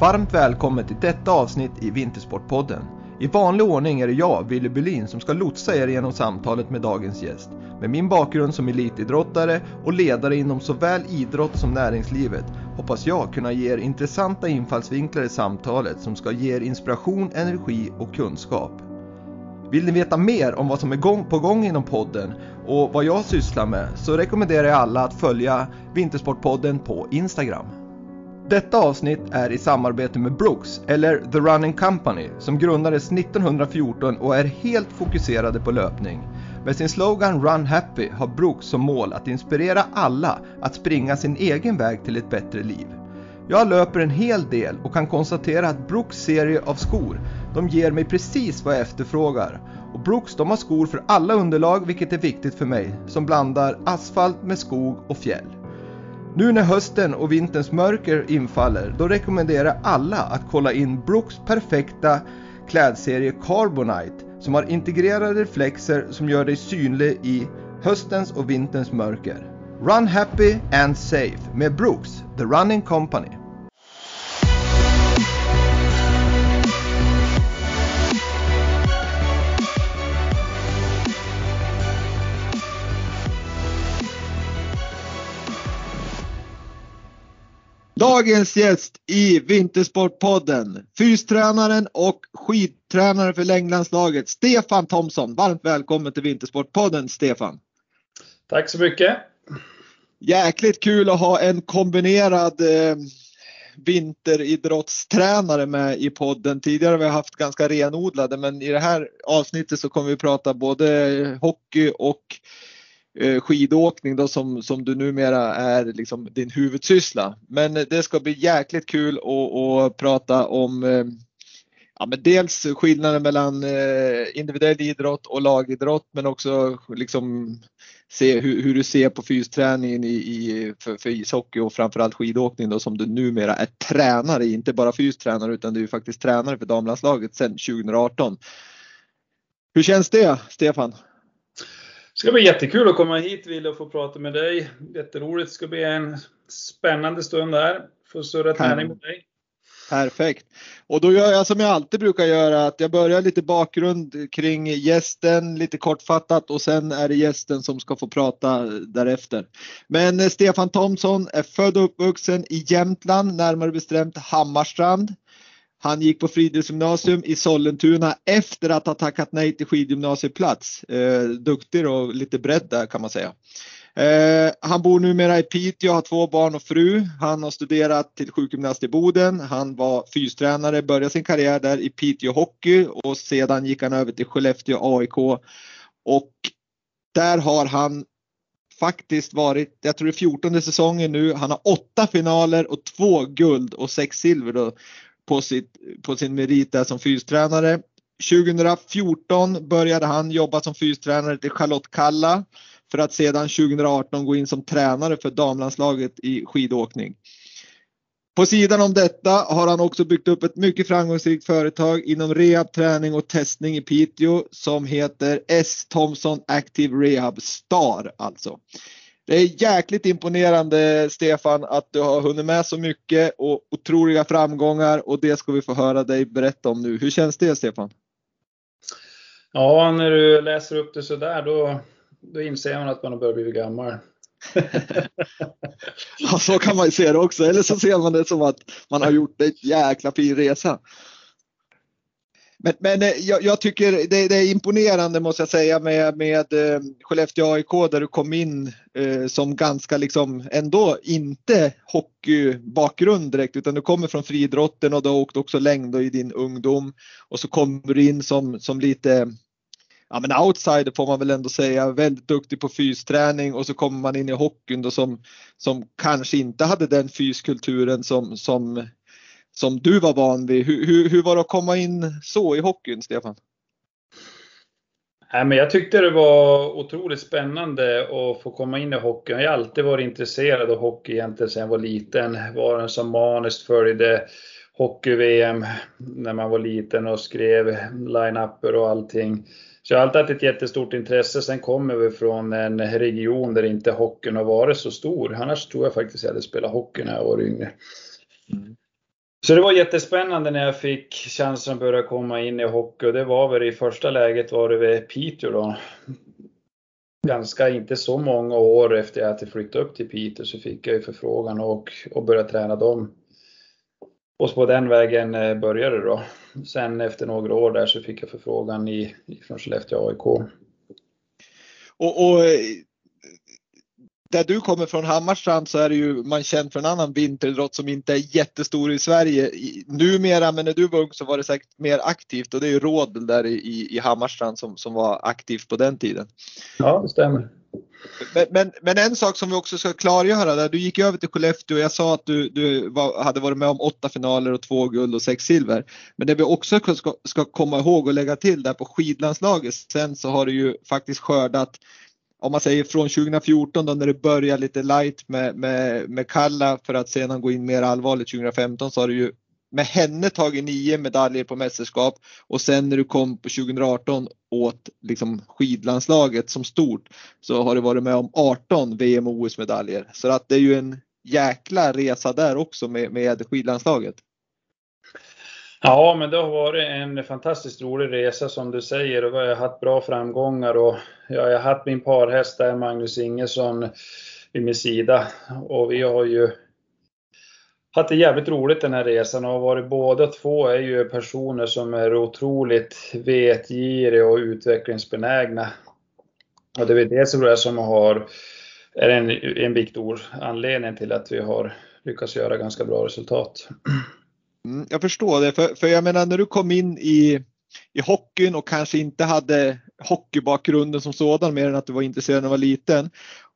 Varmt välkommen till detta avsnitt i Vintersportpodden. I vanlig ordning är det jag, Willy Bylin, som ska lotsa er genom samtalet med dagens gäst. Med min bakgrund som elitidrottare och ledare inom såväl idrott som näringslivet hoppas jag kunna ge er intressanta infallsvinklar i samtalet som ska ge er inspiration, energi och kunskap. Vill ni veta mer om vad som är på gång inom podden och vad jag sysslar med så rekommenderar jag alla att följa Vintersportpodden på Instagram. Detta avsnitt är i samarbete med Brooks, eller The Running Company, som grundades 1914 och är helt fokuserade på löpning. Med sin slogan Run Happy har Brooks som mål att inspirera alla att springa sin egen väg till ett bättre liv. Jag löper en hel del och kan konstatera att Brooks serie av skor, de ger mig precis vad jag efterfrågar. Och Brooks de har skor för alla underlag vilket är viktigt för mig, som blandar asfalt med skog och fjäll. Nu när hösten och vinterns mörker infaller, då rekommenderar jag alla att kolla in Brooks perfekta klädserie Carbonite som har integrerade reflexer som gör dig synlig i höstens och vinterns mörker. Run happy and safe med Brooks, The Running Company. Dagens gäst i Vintersportpodden, fystränaren och skidtränare för längdlandslaget, Stefan Thomsson. Varmt välkommen till Vintersportpodden, Stefan. Tack så mycket. Jäkligt kul att ha en kombinerad eh, vinteridrottstränare med i podden. Tidigare har vi haft ganska renodlade, men i det här avsnittet så kommer vi prata både hockey och Eh, skidåkning då som, som du numera är liksom din huvudsyssla. Men det ska bli jäkligt kul att, prata om eh, ja, men dels skillnaden mellan eh, individuell idrott och lagidrott men också liksom se hur, hur du ser på fysträningen i, i, för, för ishockey och framförallt skidåkning då som du numera är tränare i, inte bara fystränare utan du är faktiskt tränare för damlandslaget sedan 2018. Hur känns det Stefan? Det ska bli jättekul att komma hit Wille och få prata med dig. Jätteroligt. Det ska bli en spännande stund här. Få surra träning med dig. Perfekt. Och då gör jag som jag alltid brukar göra, att jag börjar lite bakgrund kring gästen, lite kortfattat och sen är det gästen som ska få prata därefter. Men eh, Stefan Thomsson är född och uppvuxen i Jämtland, närmare bestämt Hammarstrand. Han gick på friidrottsgymnasium i Sollentuna efter att ha tackat nej till skidgymnasieplats. Eh, duktig och lite bredd där kan man säga. Eh, han bor numera i Piteå, har två barn och fru. Han har studerat till sjukgymnast i Boden. Han var fystränare, började sin karriär där i Piteå Hockey och sedan gick han över till Skellefteå AIK. Och där har han faktiskt varit, jag tror det är 14 säsongen nu. Han har åtta finaler och två guld och sex silver. På, sitt, på sin merit där som fystränare. 2014 började han jobba som fystränare till Charlotte Kalla för att sedan 2018 gå in som tränare för damlandslaget i skidåkning. På sidan om detta har han också byggt upp ett mycket framgångsrikt företag inom rehab, träning och testning i Piteå som heter S. Thompson Active Rehab Star alltså. Det är jäkligt imponerande Stefan att du har hunnit med så mycket och otroliga framgångar och det ska vi få höra dig berätta om nu. Hur känns det Stefan? Ja, när du läser upp det sådär då, då inser man att man har börjat bli gammal. ja, så kan man ju se det också. Eller så ser man det som att man har gjort en jäkla fin resa. Men, men eh, jag, jag tycker det, det, är imponerande måste jag säga med, med eh, Skellefteå AIK där du kom in eh, som ganska liksom ändå inte hockeybakgrund direkt utan du kommer från friidrotten och du har åkt också längd i din ungdom. Och så kommer du in som, som lite ja, men outsider får man väl ändå säga, väldigt duktig på fysträning och så kommer man in i hockeyn då som, som kanske inte hade den fyskulturen som, som som du var van vid. Hur, hur, hur var det att komma in så i hockeyn, Stefan? Nej, men jag tyckte det var otroligt spännande att få komma in i hockeyn. Jag har alltid varit intresserad av hockey egentligen sedan jag var liten. Var en som maniskt följde hockey-VM när man var liten och skrev line-upper och allting. Så jag har alltid haft ett jättestort intresse. Sen kommer vi från en region där inte hockeyn har varit så stor. Annars tror jag faktiskt jag hade spelat hockey när jag var yngre. Mm. Så det var jättespännande när jag fick chansen att börja komma in i hockey och det var väl i första läget var det vid Piteå då. Ganska inte så många år efter att jag flyttade upp till Piteå så fick jag ju förfrågan och, och började träna dem. Och på den vägen eh, började det då. Sen efter några år där så fick jag förfrågan i, från Skellefteå AIK. Och, och eh, där du kommer från Hammarstrand så är det ju man känd för en annan vinteridrott som inte är jättestor i Sverige numera, men när du var ung så var det säkert mer aktivt och det är ju rådel där i, i Hammarstrand som, som var aktivt på den tiden. Ja, det stämmer. Men, men, men, en sak som vi också ska klargöra, där du gick över till Skellefteå och jag sa att du, du var, hade varit med om åtta finaler och två guld och sex silver. Men det vi också ska, ska komma ihåg och lägga till där på skidlandslaget sen så har du ju faktiskt skördat om man säger från 2014 då när det började lite light med, med, med Kalla för att sedan gå in mer allvarligt 2015 så har du ju med henne tagit nio medaljer på mästerskap och sen när du kom på 2018 åt liksom skidlandslaget som stort så har du varit med om 18 VM och OS medaljer. Så att det är ju en jäkla resa där också med, med skidlandslaget. Ja, men det har varit en fantastiskt rolig resa som du säger och vi har haft bra framgångar och jag har haft min parhäst där, Magnus Ingesson, vid min sida och vi har ju haft det jävligt roligt den här resan och varit båda två är ju personer som är otroligt vetgiriga och utvecklingsbenägna. Och det är det som jag som har, är en, en viktig anledning till att vi har lyckats göra ganska bra resultat. Mm, jag förstår det, för, för jag menar när du kom in i, i hockeyn och kanske inte hade hockeybakgrunden som sådan mer än att du var intresserad när du var liten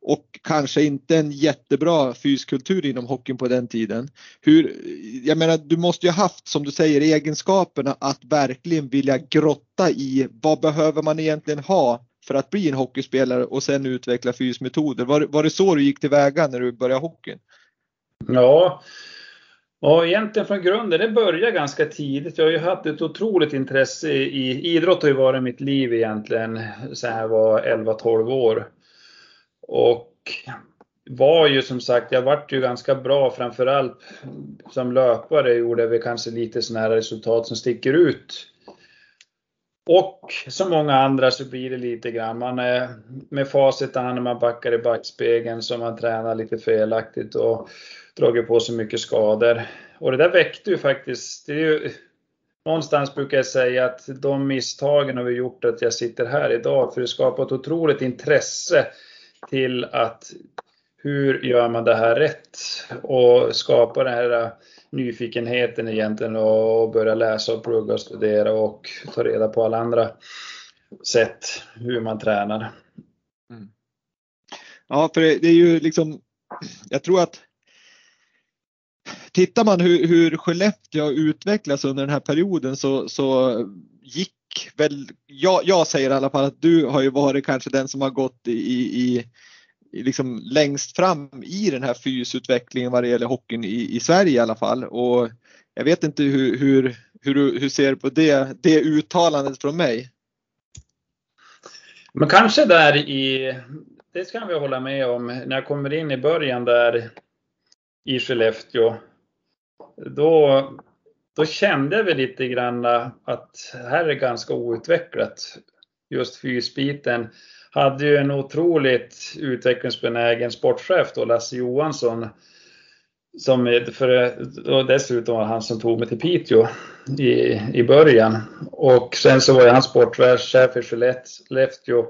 och kanske inte en jättebra fyskultur inom hockeyn på den tiden. Hur, jag menar, du måste ju haft, som du säger, egenskaperna att verkligen vilja grotta i vad behöver man egentligen ha för att bli en hockeyspelare och sen utveckla fysmetoder. Var, var det så du gick tillväga när du började hockeyn? Ja, Ja, egentligen från grunden, det började ganska tidigt. Jag har ju haft ett otroligt intresse i idrott har ju varit mitt liv egentligen sedan jag var 11-12 år. Och var ju som sagt, jag vart ju ganska bra framförallt som löpare gjorde vi kanske lite sådana här resultat som sticker ut. Och som många andra så blir det lite grann, man är med facit när man backar i backspegeln så man tränar lite felaktigt och dragit på sig mycket skador. Och det där väckte ju faktiskt, det är ju, någonstans brukar jag säga att de misstagen har vi gjort att jag sitter här idag, för det skapar ett otroligt intresse till att hur gör man det här rätt? Och skapa den här nyfikenheten egentligen och börja läsa och plugga och studera och ta reda på alla andra sätt hur man tränar. Mm. Ja, för det, det, är ju liksom, jag tror att tittar man hur, hur Skellefteå utvecklats under den här perioden så, så gick väl, jag, jag säger i alla fall att du har ju varit kanske den som har gått i, i, i liksom längst fram i den här fysutvecklingen vad det gäller hockeyn i, i Sverige i alla fall. Och jag vet inte hur, hur, hur du hur ser på det, det uttalandet från mig. Men kanske där i, det ska vi hålla med om, när jag kommer in i början där i Skellefteå då, då kände vi lite grann att här är ganska outvecklat. Just fysbiten. Hade ju en otroligt utvecklingsbenägen sportchef då, Lasse Johansson. Som för, och dessutom var han som tog mig till Piteå i, i början. Och sen så var jag hans sportchef i Skellefteå.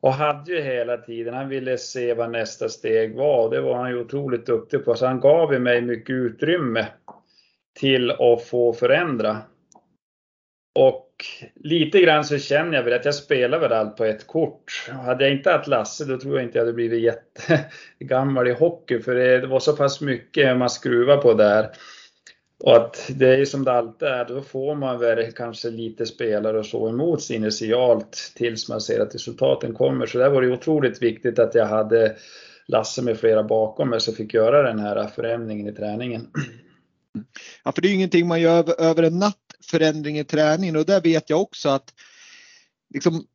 Och hade ju hela tiden, han ville se vad nästa steg var. Det var han ju otroligt duktig på. Så han gav ju mig mycket utrymme till att få förändra. Och lite grann så känner jag väl att jag spelar väl allt på ett kort. Hade jag inte haft Lasse då tror jag inte jag hade blivit jättegammal i hockey för det var så pass mycket man skruvar på där. Och att det är ju som det alltid är, då får man väl kanske lite spelare och så emot sig initialt tills man ser att resultaten kommer. Så där var det otroligt viktigt att jag hade Lasse med flera bakom mig så fick göra den här förändringen i träningen. Ja, för det är ju ingenting man gör över en natt, förändring i träningen och där vet jag också att liksom,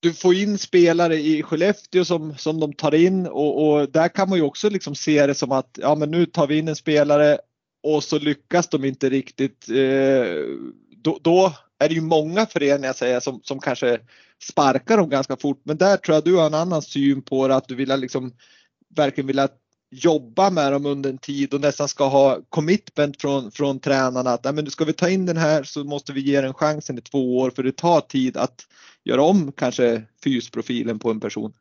du får in spelare i Skellefteå som, som de tar in och, och, där kan man ju också liksom se det som att ja, men nu tar vi in en spelare och så lyckas de inte riktigt. Eh, då, då, är det ju många föreningar säger, som, som kanske sparkar dem ganska fort. Men där tror jag du har en annan syn på det, att du vill liksom verkligen vilja jobba med dem under en tid och nästan ska ha commitment från, från tränarna att men ska vi ta in den här så måste vi ge den chansen i två år för det tar tid att göra om kanske fysprofilen på en person.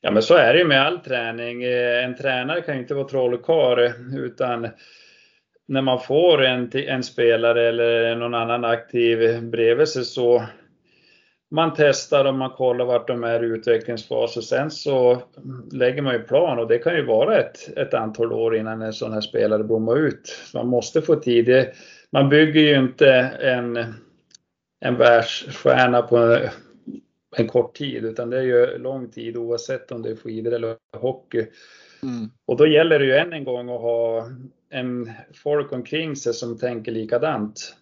Ja men så är det ju med all träning. Eh, en tränare kan ju inte vara trollkarl utan när man får en, en spelare eller någon annan aktiv bredvid sig så man testar och man kollar vart de är i utvecklingsfas och sen så lägger man ju plan och det kan ju vara ett, ett antal år innan en sån här spelare blommar ut. Man måste få tid. Man bygger ju inte en, en världsstjärna på en, kort tid utan det är ju lång tid oavsett om det är skidor eller hockey. Mm. Och då gäller det ju än en gång att ha en folk omkring sig som tänker likadant.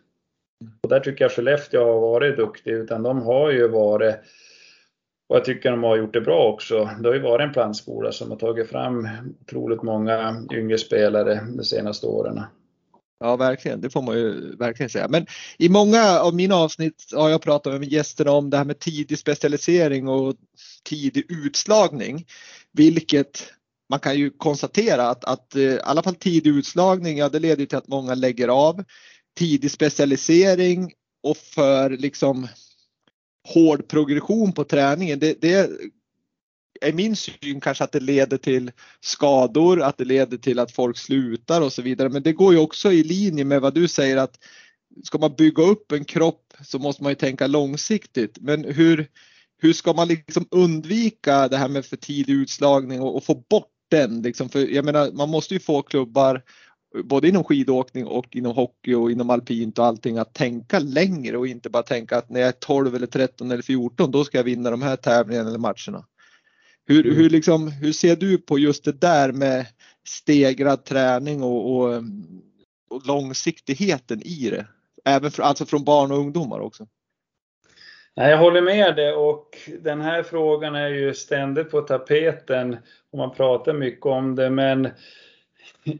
Och där tycker jag Skellefteå har varit duktig, utan de har ju varit och jag tycker de har gjort det bra också. Det har ju varit en plantskola som har tagit fram otroligt många yngre spelare de senaste åren. Ja, verkligen. Det får man ju verkligen säga. Men i många av mina avsnitt har jag pratat med gästerna om det här med tidig specialisering och tidig utslagning. Vilket man kan ju konstatera att, att eh, i alla fall tidig utslagning, ja det leder till att många lägger av tidig specialisering och för liksom hård progression på träningen. Det, det är min syn kanske att det leder till skador, att det leder till att folk slutar och så vidare. Men det går ju också i linje med vad du säger att ska man bygga upp en kropp så måste man ju tänka långsiktigt. Men hur, hur ska man liksom undvika det här med för tidig utslagning och, och få bort den? Liksom? För jag menar, man måste ju få klubbar både inom skidåkning och inom hockey och inom alpint och allting att tänka längre och inte bara tänka att när jag är 12 eller 13 eller 14 då ska jag vinna de här tävlingarna eller matcherna. Hur, mm. hur, liksom, hur ser du på just det där med stegrad träning och, och, och långsiktigheten i det? Även för, alltså från barn och ungdomar också. Jag håller med dig och den här frågan är ju ständigt på tapeten och man pratar mycket om det men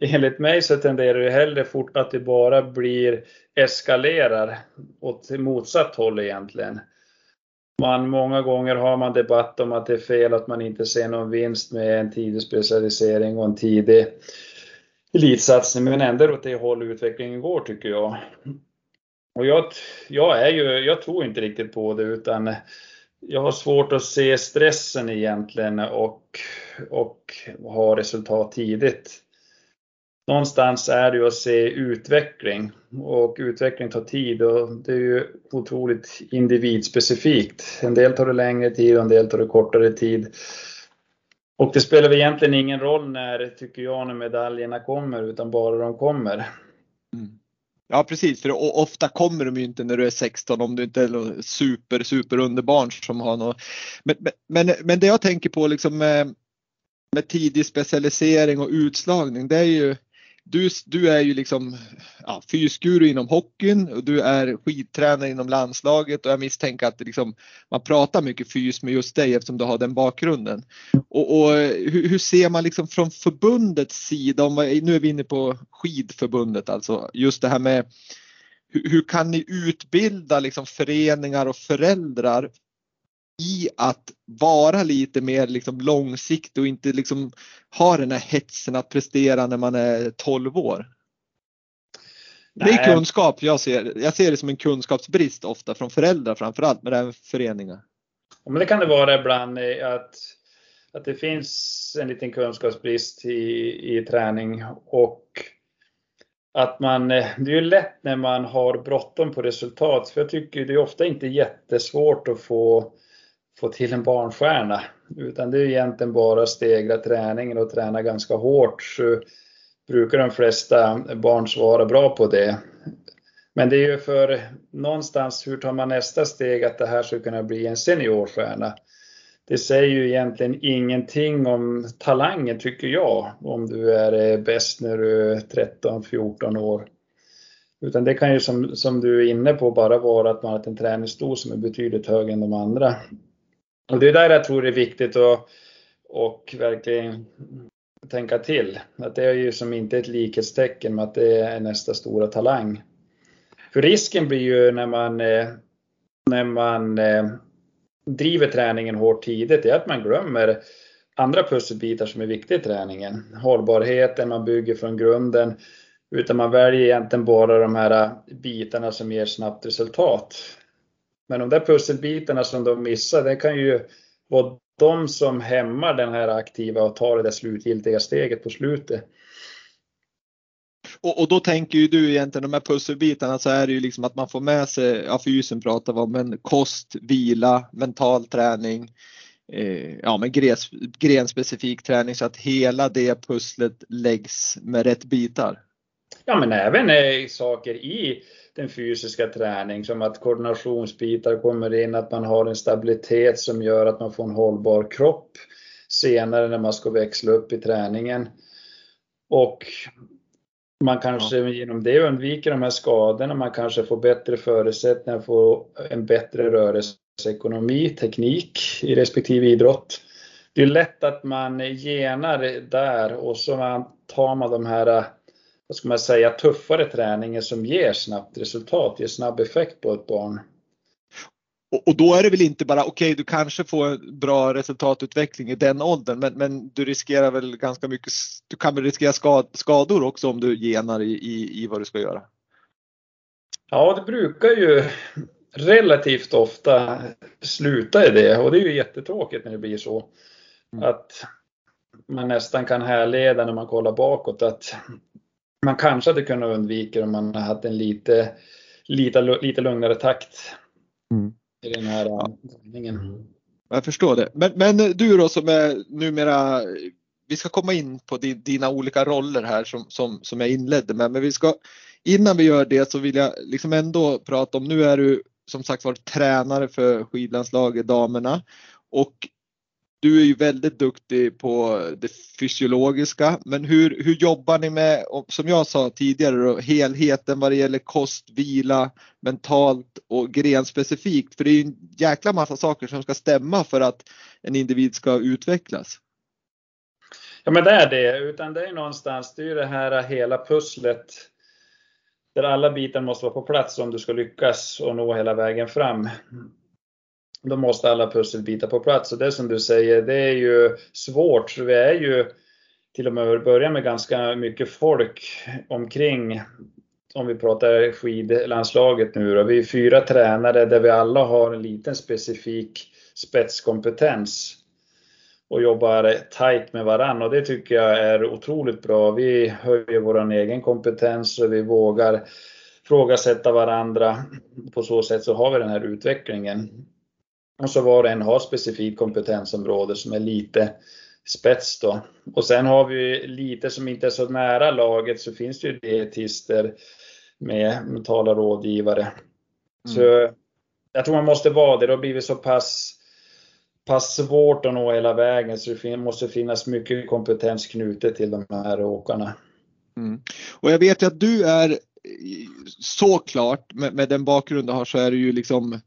enligt mig så tenderar det hellre fort att det bara blir eskalerar åt motsatt håll egentligen. Man, många gånger har man debatt om att det är fel att man inte ser någon vinst med en tidig specialisering och en tidig elitsatsning, men ändå åt det håll utvecklingen går tycker jag. Och jag, jag, är ju, jag tror inte riktigt på det utan jag har svårt att se stressen egentligen och, och ha resultat tidigt någonstans är det ju att se utveckling och utveckling tar tid och det är ju otroligt individspecifikt. En del tar det längre tid och en del tar det kortare tid. Och det spelar väl egentligen ingen roll när, tycker jag, när medaljerna kommer utan bara de kommer. Mm. Ja precis, för ofta kommer de ju inte när du är 16 om du inte är super, super underbarn som har något. Men, men, men det jag tänker på liksom med, med tidig specialisering och utslagning det är ju du, du är ju liksom ja, fysguru inom hockeyn och du är skidtränare inom landslaget och jag misstänker att liksom, man pratar mycket fys med just dig eftersom du har den bakgrunden. Och, och hur, hur, ser man liksom från förbundets sida, om, nu är vi inne på skidförbundet alltså, just det här med hur, hur kan ni utbilda liksom föreningar och föräldrar i att vara lite mer liksom långsiktig och inte liksom ha den här hetsen att prestera när man är 12 år. Nej. Det är kunskap jag ser. Jag ser det som en kunskapsbrist ofta från föräldrar framförallt, men även föreningar. Ja, men det kan det vara ibland att, att det finns en liten kunskapsbrist i, i träning och att man, det är ju lätt när man har bråttom på resultat, för jag tycker det är ofta inte jättesvårt att få få till en barnstjärna. Utan det är egentligen bara att stegra träningen och träna ganska hårt så brukar de flesta barn svara bra på det. Men det är ju för någonstans, hur tar man nästa steg att det här ska kunna bli en seniorstjärna? Det säger ju egentligen ingenting om talangen tycker jag, om du är bäst när du är 13-14 år. Utan det kan ju som, som du är inne på bara vara att man har en träningsdos som är betydligt högre än de andra. Och det är där jag tror det är viktigt att och verkligen tänka till. Att det är ju som inte ett likhetstecken med att det är nästa stora talang. För risken blir ju när man, eh, när man eh, driver träningen hårt tidigt, är att man glömmer andra pusselbitar som är viktiga i träningen. Hållbarheten, man bygger från grunden. Utan man väljer egentligen bara de här bitarna som ger snabbt resultat. Men de där pusselbitarna som de missar, det kan ju vara de som hämmar den här aktiva och tar det där slutgiltiga steget på slutet. Och, och, då tänker ju du egentligen de här pusselbitarna så är det ju liksom att man får med sig, ja fysen pratar vi om, men kost, vila, mental träning, eh, ja men grens, grenspecifik träning så att hela det pusslet läggs med rätt bitar. Ja men även eh, saker i den fysiska träning som att koordinationsbitar kommer in, att man har en stabilitet som gör att man får en hållbar kropp senare när man ska växla upp i träningen. Och man kanske ja. genom det undviker de här skadorna, man kanske får bättre förutsättningar för en bättre rörelseekonomi, teknik i respektive idrott. Det är lätt att man genar där och så tar man de här vad ska man säga, tuffare träningen som ger snabbt resultat, ger snabb effekt på ett barn. Och, då är det väl inte bara, okej okay, du kanske får bra resultatutveckling i den åldern men, men du riskerar väl ganska mycket, du kan väl riskera skad, skador också om du genar i, i, i vad du ska göra? Ja, det brukar ju relativt ofta sluta i det och det är ju jättetråkigt när det blir så. Mm. Att man nästan kan härleda när man kollar bakåt att man kanske hade kunnat undvika om man hade haft en lite, lite, lite lugnare takt mm. i den här träningen. Jag förstår det. Men, men, du då som är numera, vi ska komma in på dina olika roller här som, som, som jag inledde med, men vi ska, innan vi gör det så vill jag liksom ändå prata om, nu är du som sagt var tränare för skidlandslaget damerna och du är ju väldigt duktig på det fysiologiska, men hur, hur jobbar ni med, som jag sa tidigare, då, helheten vad det gäller kost, vila, mentalt och grenspecifikt? För det är ju en jäkla massa saker som ska stämma för att en individ ska utvecklas. Ja men det är det, utan det är någonstans, det är ju det här hela pusslet där alla bitar måste vara på plats om du ska lyckas och nå hela vägen fram då måste alla pusselbitar på plats. Och det som du säger, det är ju svårt. Så vi är ju till och med att börja med ganska mycket folk omkring. Om vi pratar skidlandslaget nu då. Vi är fyra tränare där vi alla har en liten specifik spetskompetens och jobbar tajt med varann och det tycker jag är otroligt bra. Vi höjer vår egen kompetens och vi vågar frågasätta varandra. På så sätt så har vi den här utvecklingen. Och så var och en har specifikt kompetensområde som är lite spets då. Och sen har vi lite som inte är så nära laget så finns det ju dietister med mentala rådgivare. Mm. Så jag tror man måste vara det. Då blir vi så pass, pass svårt att nå hela vägen så det måste finnas mycket kompetens knutet till de här åkarna. Mm. Och jag vet ju att du är såklart med, med den bakgrund du har så är du ju liksom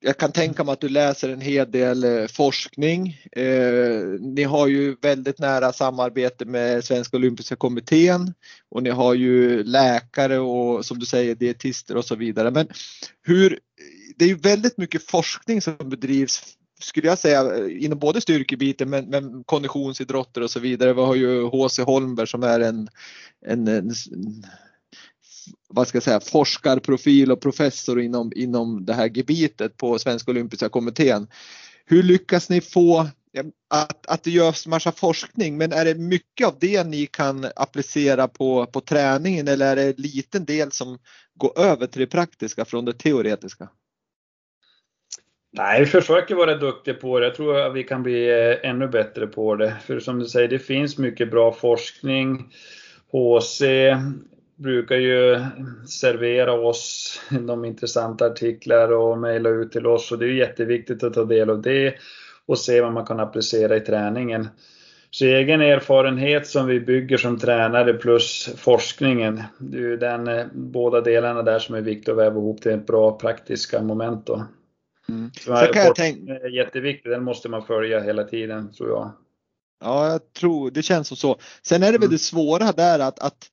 jag kan tänka mig att du läser en hel del eh, forskning. Eh, ni har ju väldigt nära samarbete med Svenska Olympiska Kommittén och ni har ju läkare och som du säger dietister och så vidare. Men hur, det är ju väldigt mycket forskning som bedrivs skulle jag säga inom både styrkebiten men, men konditionsidrotter och så vidare. Vi har ju HC Holmberg som är en, en, en vad ska jag säga, forskarprofil och professor inom, inom det här gebitet på Svenska Olympiska Kommittén. Hur lyckas ni få att, att det görs massa forskning, men är det mycket av det ni kan applicera på, på träningen eller är det en liten del som går över till det praktiska från det teoretiska? Nej, vi försöker vara duktiga på det. Jag tror att vi kan bli eh, ännu bättre på det. För som du säger, det finns mycket bra forskning. HC brukar ju servera oss de intressanta artiklar och mejla ut till oss och det är jätteviktigt att ta del av det och se vad man kan applicera i träningen. Så egen erfarenhet som vi bygger som tränare plus forskningen, det är ju den, eh, båda delarna där som är viktiga att väva ihop till ett bra praktiska moment. Då. Mm. Så, Så kan jag tänka... är jätteviktigt, den måste man följa hela tiden tror jag. Ja, jag tror det känns som så. Sen är det väl Mm. det svåra där att, att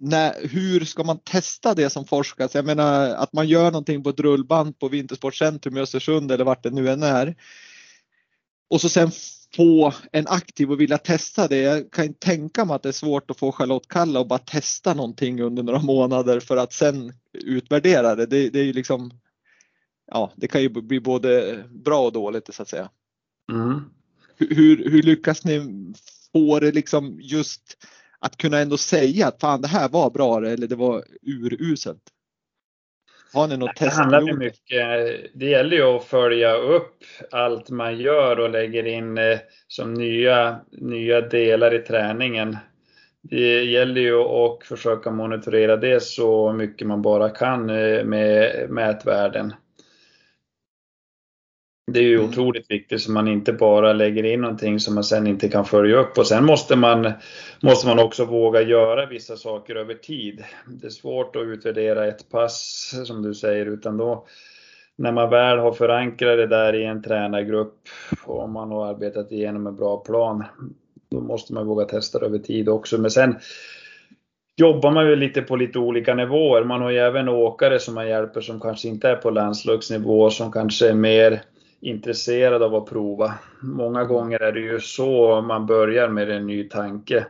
när, hur ska man testa det som forskas? Jag menar att man gör någonting på ett rullband på Vintersportcentrum i Östersund eller vart det nu än är. Och så sen få en aktiv och vilja testa det. Jag kan tänka mig att det är svårt att få Charlotte Kalla och bara testa någonting under några månader för att sen utvärdera det. Det, det är ju liksom, ja, det kan ju bli både bra och dåligt så att säga. Mm. Hur, hur lyckas ni få det liksom just att kunna ändå säga att fan det här var bra eller det var uruselt? Har ni något Det handlar mycket, det gäller ju att följa upp allt man gör och lägger in eh, som nya, nya delar i träningen. Det gäller ju att försöka monitorera det så mycket man bara kan eh, med mätvärden. Det är ju Mm. otroligt viktigt så man inte bara lägger in någonting som man sen inte kan följa upp och sen måste man, måste man också våga göra vissa saker över tid. Det är svårt att utvärdera ett pass som du säger utan då när man väl har förankrat det där i en tränargrupp och man har arbetat igenom en bra plan då måste man våga testa det över tid också. Men sen jobbar man ju lite på lite olika nivåer. Man har ju även åkare som man hjälper som kanske inte är på landslagsnivå som kanske är mer intresserad av att prova. Många gånger är det ju så man börjar med en ny tanke.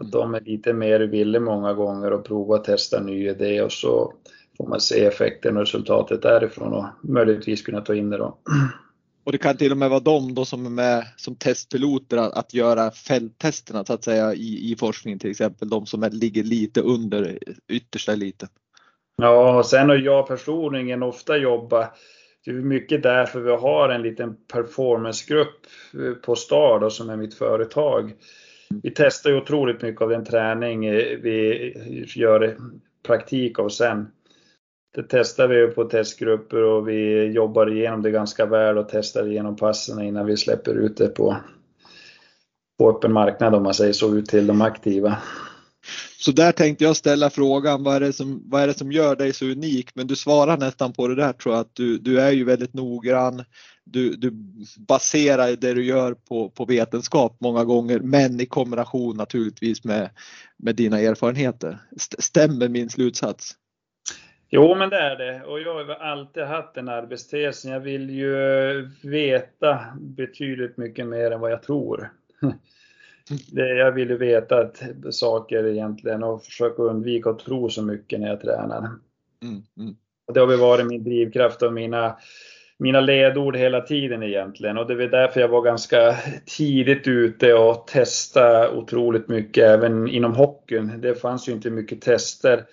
Att de är lite mer villiga många gånger att prova och testa en ny idé och så får man se effekten och resultatet därifrån och möjligtvis kunna ta in det då. Och det kan till och med vara de då som är med som testpiloter att, att göra fälttesterna så att säga i, i forskningen till exempel. De som är, ligger lite under yttersta eliten. Ja, och sen har jag personligen ofta jobbat det är mycket därför vi har en liten performancegrupp eh, på STAR då, som är mitt företag. Vi testar ju otroligt mycket av den träning eh, vi gör eh, praktik av sen. Det testar vi ju på testgrupper och vi jobbar igenom det ganska väl och testar igenom passen innan vi släpper ut det på, på öppen marknad om man säger så, ut till de aktiva. Så där tänkte jag ställa frågan, vad är det som, vad är det som gör dig så unik? Men du svarar nästan på det där tror jag, att du, du är ju väldigt noggrann. Du, du baserar det du gör på, på vetenskap många gånger, men i kombination naturligtvis med, med dina erfarenheter. Stämmer min slutsats? Jo, men det är det. Och jag har alltid haft den arbetstesen. Jag vill ju veta betydligt mycket mer än vad jag tror. Jag vill ju veta att saker egentligen och försöka undvika att tro så mycket när jag tränar. Mm, mm. Det har väl varit min drivkraft och mina, mina ledord hela tiden egentligen. Och det är därför jag var ganska tidigt ute och testa otroligt mycket även inom hockeyn. Det fanns ju inte mycket tester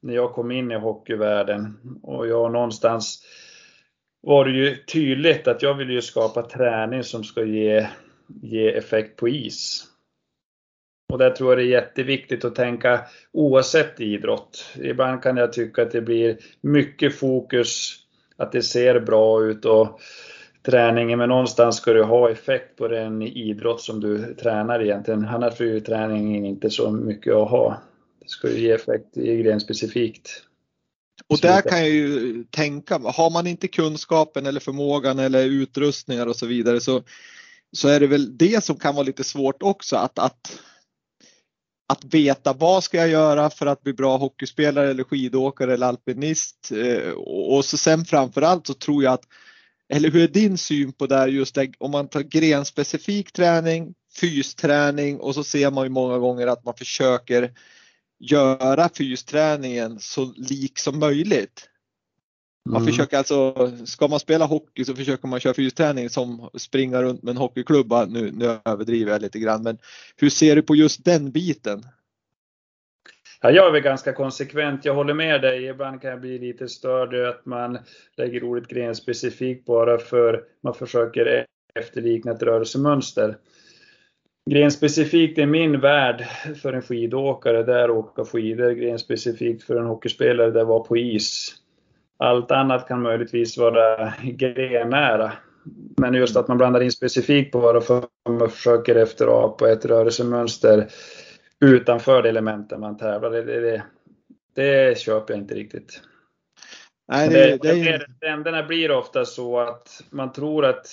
när jag kom in i hockeyvärlden. Och jag någonstans var det ju tydligt att jag ville ju skapa träning som ska ge, ge effekt på is. Och där tror jag det är jätteviktigt att tänka oavsett idrott. Ibland kan jag tycka att det blir mycket fokus, att det ser bra ut och träningen, men någonstans ska det ha effekt på den idrott som du tränar egentligen. Annars är ju träningen inte så mycket att ha. Det ska ju ge effekt i gren specifikt. Och där kan jag ju tänka, har man inte kunskapen eller förmågan eller utrustningar och så vidare så, så är det väl det som kan vara lite svårt också att, att, att veta vad ska jag göra för att bli bra hockeyspelare eller skidåkare eller alpinist. Eh, och så sen framförallt så tror jag att, eller hur är din syn på det här just det, om man tar grenspecifik träning, fysträning och så ser man ju många gånger att man försöker göra fysträningen så lik som möjligt. Man Mm. försöker alltså, ska man spela hockey så försöker man köra fysträning som springa runt med en hockeyklubba. Nu, nu överdriver jag lite grann, men hur ser du på just den biten? Ja, jag är väl ganska konsekvent. Jag håller med dig. Ibland kan jag bli lite störd att man lägger ordet grenspecifikt bara för man försöker efterlikna ett rörelsemönster. Grenspecifikt är min värld för en skidåkare, det är att åka skidor. Grenspecifikt för en hockeyspelare, det är att vara på is. Allt annat kan möjligtvis vara grennära. Men just att man blandar in specifikt för att man försöker efterapa ett rörelsemönster utanför det elementen man tävlar. Det, det, det, det köper jag inte riktigt. Nej, det, det, det, Trenderna blir ofta så att man tror att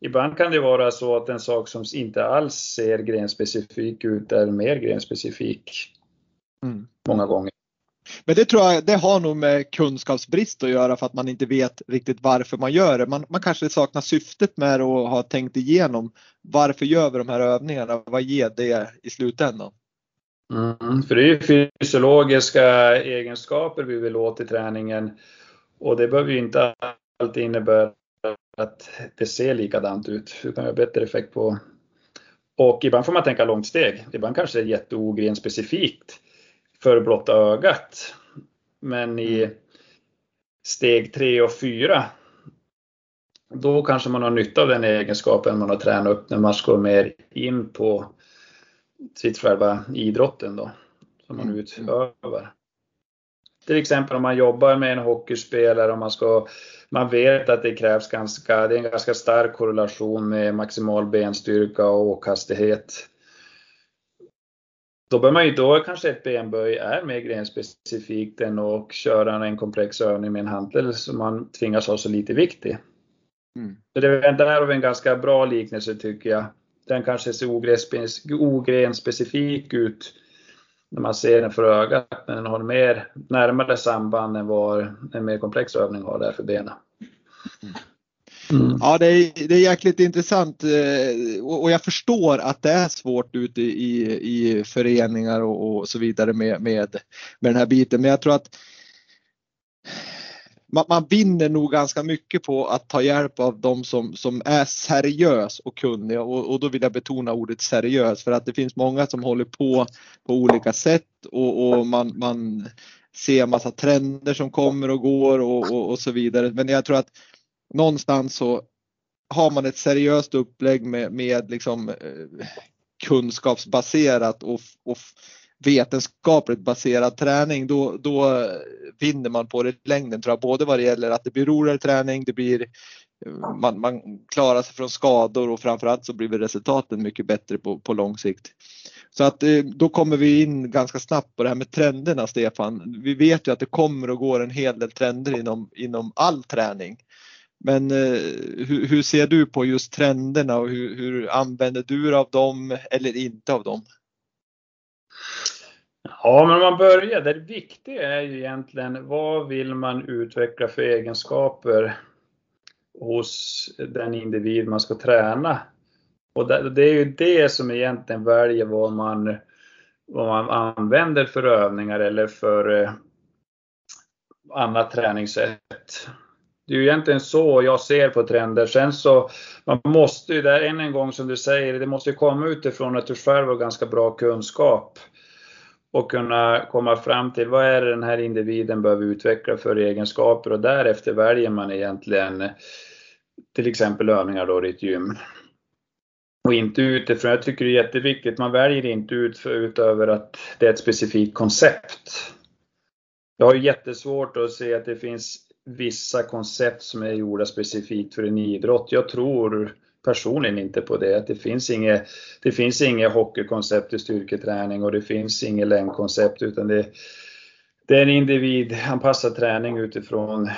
ibland kan det vara så att en sak som inte alls ser grenspecifik ut är mer grenspecifik. Mm. Många gånger. Men det tror jag, det har nog med kunskapsbrist att göra för att man inte vet riktigt varför man gör det. Man, man kanske saknar syftet med det och har tänkt igenom varför gör vi de här övningarna? Vad ger det i slutändan? Mm, för det är ju fysiologiska egenskaper vi vill åt i träningen och det behöver ju inte alltid innebära att det ser likadant ut. utan vi har bättre effekt på och ibland får man tänka långt steg. Ibland kanske det är jätteogren specifikt för blotta ögat. Men i mm. steg 3 och 4 då kanske man har nytta av den egenskapen man har tränat upp när man ska mer in på sitt själva idrotten då, som man mm. utövar. Till exempel om man jobbar med en hockeyspelare och man ska man vet att det krävs ganska, det är en ganska stark korrelation med maximal benstyrka och åkhastighet. Då bör man ju, då kanske ett benböj är mer grenspecifikt än att köra en komplex övning med en hantel som man tvingas ha så lite vikt i. Mm. Så det är där en ganska bra liknelse tycker jag. Den kanske ser ogrenspecifik ut när man ser den för ögat, men den har mer närmare samband än vad en mer komplex övning har där för benen. Mm. Mm. Ja, det är, det är jäkligt intressant eh, och jag förstår att det är svårt ute i, i föreningar och, och så vidare med, med, med den här biten. Men jag tror att man, man vinner nog ganska mycket på att ta hjälp av de som, som är seriös och kunniga och, och då vill jag betona ordet seriös för att det finns många som håller på på olika sätt och, och man, man ser massa trender som kommer och går och, och, och så vidare. Men jag tror att någonstans så har man ett seriöst upplägg med, med liksom, eh, kunskapsbaserat och, och vetenskapligt baserad träning då, då vinner man på det i längden tror jag. Både vad det gäller att det blir roligare träning, det blir eh, man, man klarar sig från skador och framförallt så blir resultaten mycket bättre på, på lång sikt. Så att eh, då kommer vi in ganska snabbt på det här med trenderna Stefan. Vi vet ju att det kommer och går en hel del trender inom, inom all träning. Men eh, hur, hur, ser du på just trenderna och hur, hur använder du av dem eller inte av dem? Ja, men om man börjar, det viktiga är ju egentligen vad vill man utveckla för egenskaper hos den individ man ska träna. Och det är ju det som egentligen väljer vad man, vad man använder för övningar eller för eh, annat träningssätt. Det är ju egentligen så jag ser på trender. Sen så, man måste ju där än en gång som du säger, det måste ju komma utifrån att du själv har ganska bra kunskap och kunna komma fram till vad är det den här individen behöver utveckla för egenskaper och därefter väljer man egentligen till exempel övningar då i ett gym. Och inte utifrån, jag tycker det är jätteviktigt, man väljer inte ut för, utöver att det är ett specifikt koncept. Jag har jättesvårt att se att det finns vissa koncept som är gjorda specifikt för en idrott. Jag tror personligen inte på det. Att det finns inget, det finns inget hockeykoncept i styrketräning och det finns inget längdkoncept utan det, det är en individanpassad träning utifrån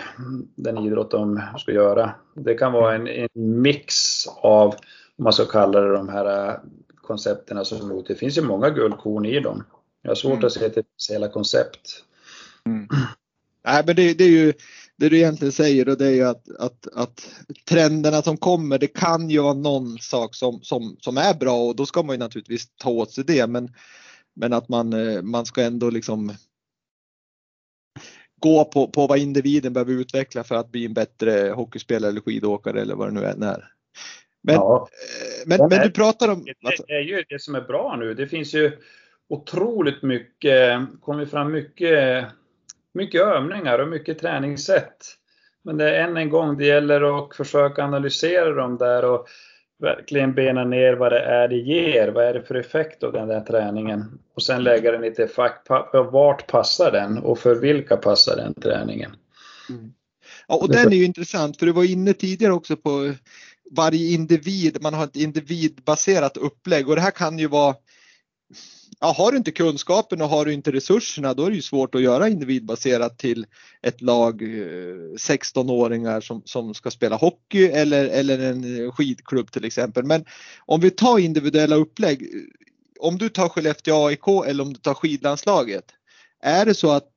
den idrott de ska göra. Det kan vara en, en mix av, om man ska kalla det, de här koncepterna som Det finns ju många guldkorn i dem. Jag har svårt mm. att se att det finns hela koncept. Mm. Nej, men det, det, är ju det du egentligen säger och det är ju att, att, att trenderna som kommer, det kan ju vara någon sak som, som, som är bra och då ska man ju naturligtvis ta åt sig det. Men, men att man, eh, man ska ändå liksom gå på, på vad individen behöver utveckla för att bli en bättre hockeyspelare eller skidåkare eller vad det nu än är. Men, ja. Eh, men, men, du pratar om... Det är ju det som är bra nu. Det finns ju otroligt mycket, kommer fram mycket mycket övningar och mycket träningssätt. Men det är än en gång, det gäller att försöka analysera dem där och verkligen bena ner vad det är det ger. Vad är det för effekt av den där träningen? Och sen lägga den lite fack. Vart passar den och för vilka passar den träningen? Mm. Ja, och den är ju intressant för du var inne tidigare också på varje individ, man har ett individbaserat upplägg och det här kan ju vara ja, har du inte kunskapen och har du inte resurserna då är det ju svårt att göra individbaserat till ett lag eh, 16-åringar som, som ska spela hockey eller, eller en skidklubb till exempel. Men om vi tar individuella upplägg, om du tar Skellefteå AIK eller om du tar skidlandslaget. Är det så att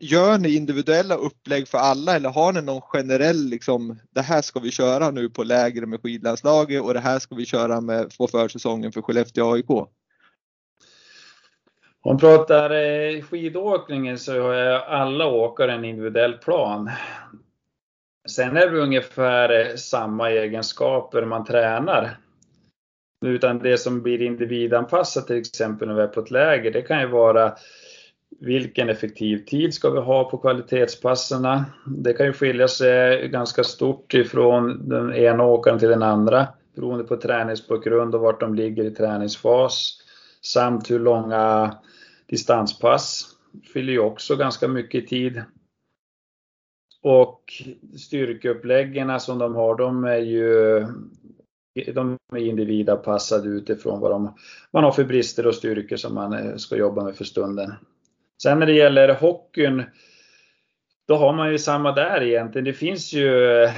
gör ni individuella upplägg för alla eller har ni någon generell liksom det här ska vi köra nu på läger med skidlandslaget och det här ska vi köra med på försäsongen för Skellefteå AIK? Om man pratar eh, skidåkningen så har alla åkare en individuell plan. Sen är det ungefär eh, samma egenskaper man tränar. Utan det som blir individanpassat till exempel när vi är på ett läger, det kan ju vara vilken effektiv tid ska vi ha på kvalitetspasserna? Det kan ju skilja sig ganska stort ifrån den ena åkaren till den andra beroende på träningsbakgrund och vart de ligger i träningsfas samt hur långa distanspass fyller ju också ganska mycket tid. Och styrkeuppläggen som de har, de är ju de är individanpassade utifrån vad de, man har för brister och styrkor som man eh, ska jobba med för stunden. Sen när det gäller hockeyn, då har man ju samma där egentligen. Det finns ju eh,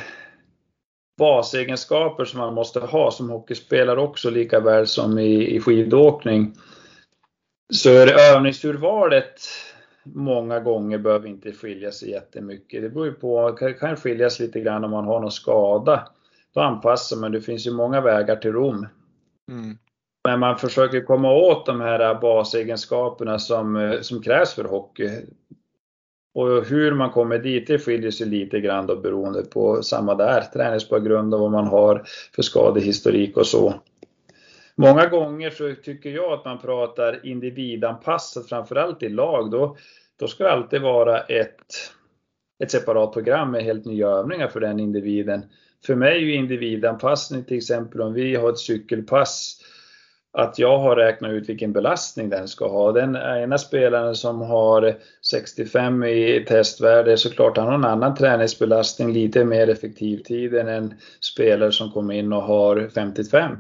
basegenskaper som man måste ha som hockeyspelare också, lika väl som i, i skidåkning. Så övningsurvalet många gånger behöver inte skilja sig jättemycket. Det beror ju på, det kan skiljas lite grann om man har någon skada. Då anpassar man, det finns ju många vägar till Rom. Mm. Men man försöker komma åt de här basegenskaperna som, som krävs för hockey. Och hur man kommer dit, det skiljer sig lite grann då beroende på samma där, träningsbakgrund och vad man har för skadehistorik och så. Många gånger så tycker jag att man pratar individanpassat, framförallt i lag. Då, då ska det alltid vara ett, ett separat program med helt nya övningar för den individen. För mig är ju individanpassning till exempel om vi har ett cykelpass att jag har räknat ut vilken belastning den ska ha. Den ena spelaren som har 65 i testvärde, såklart han har en annan träningsbelastning, lite mer effektiv tid än en spelare som kommer in och har 55.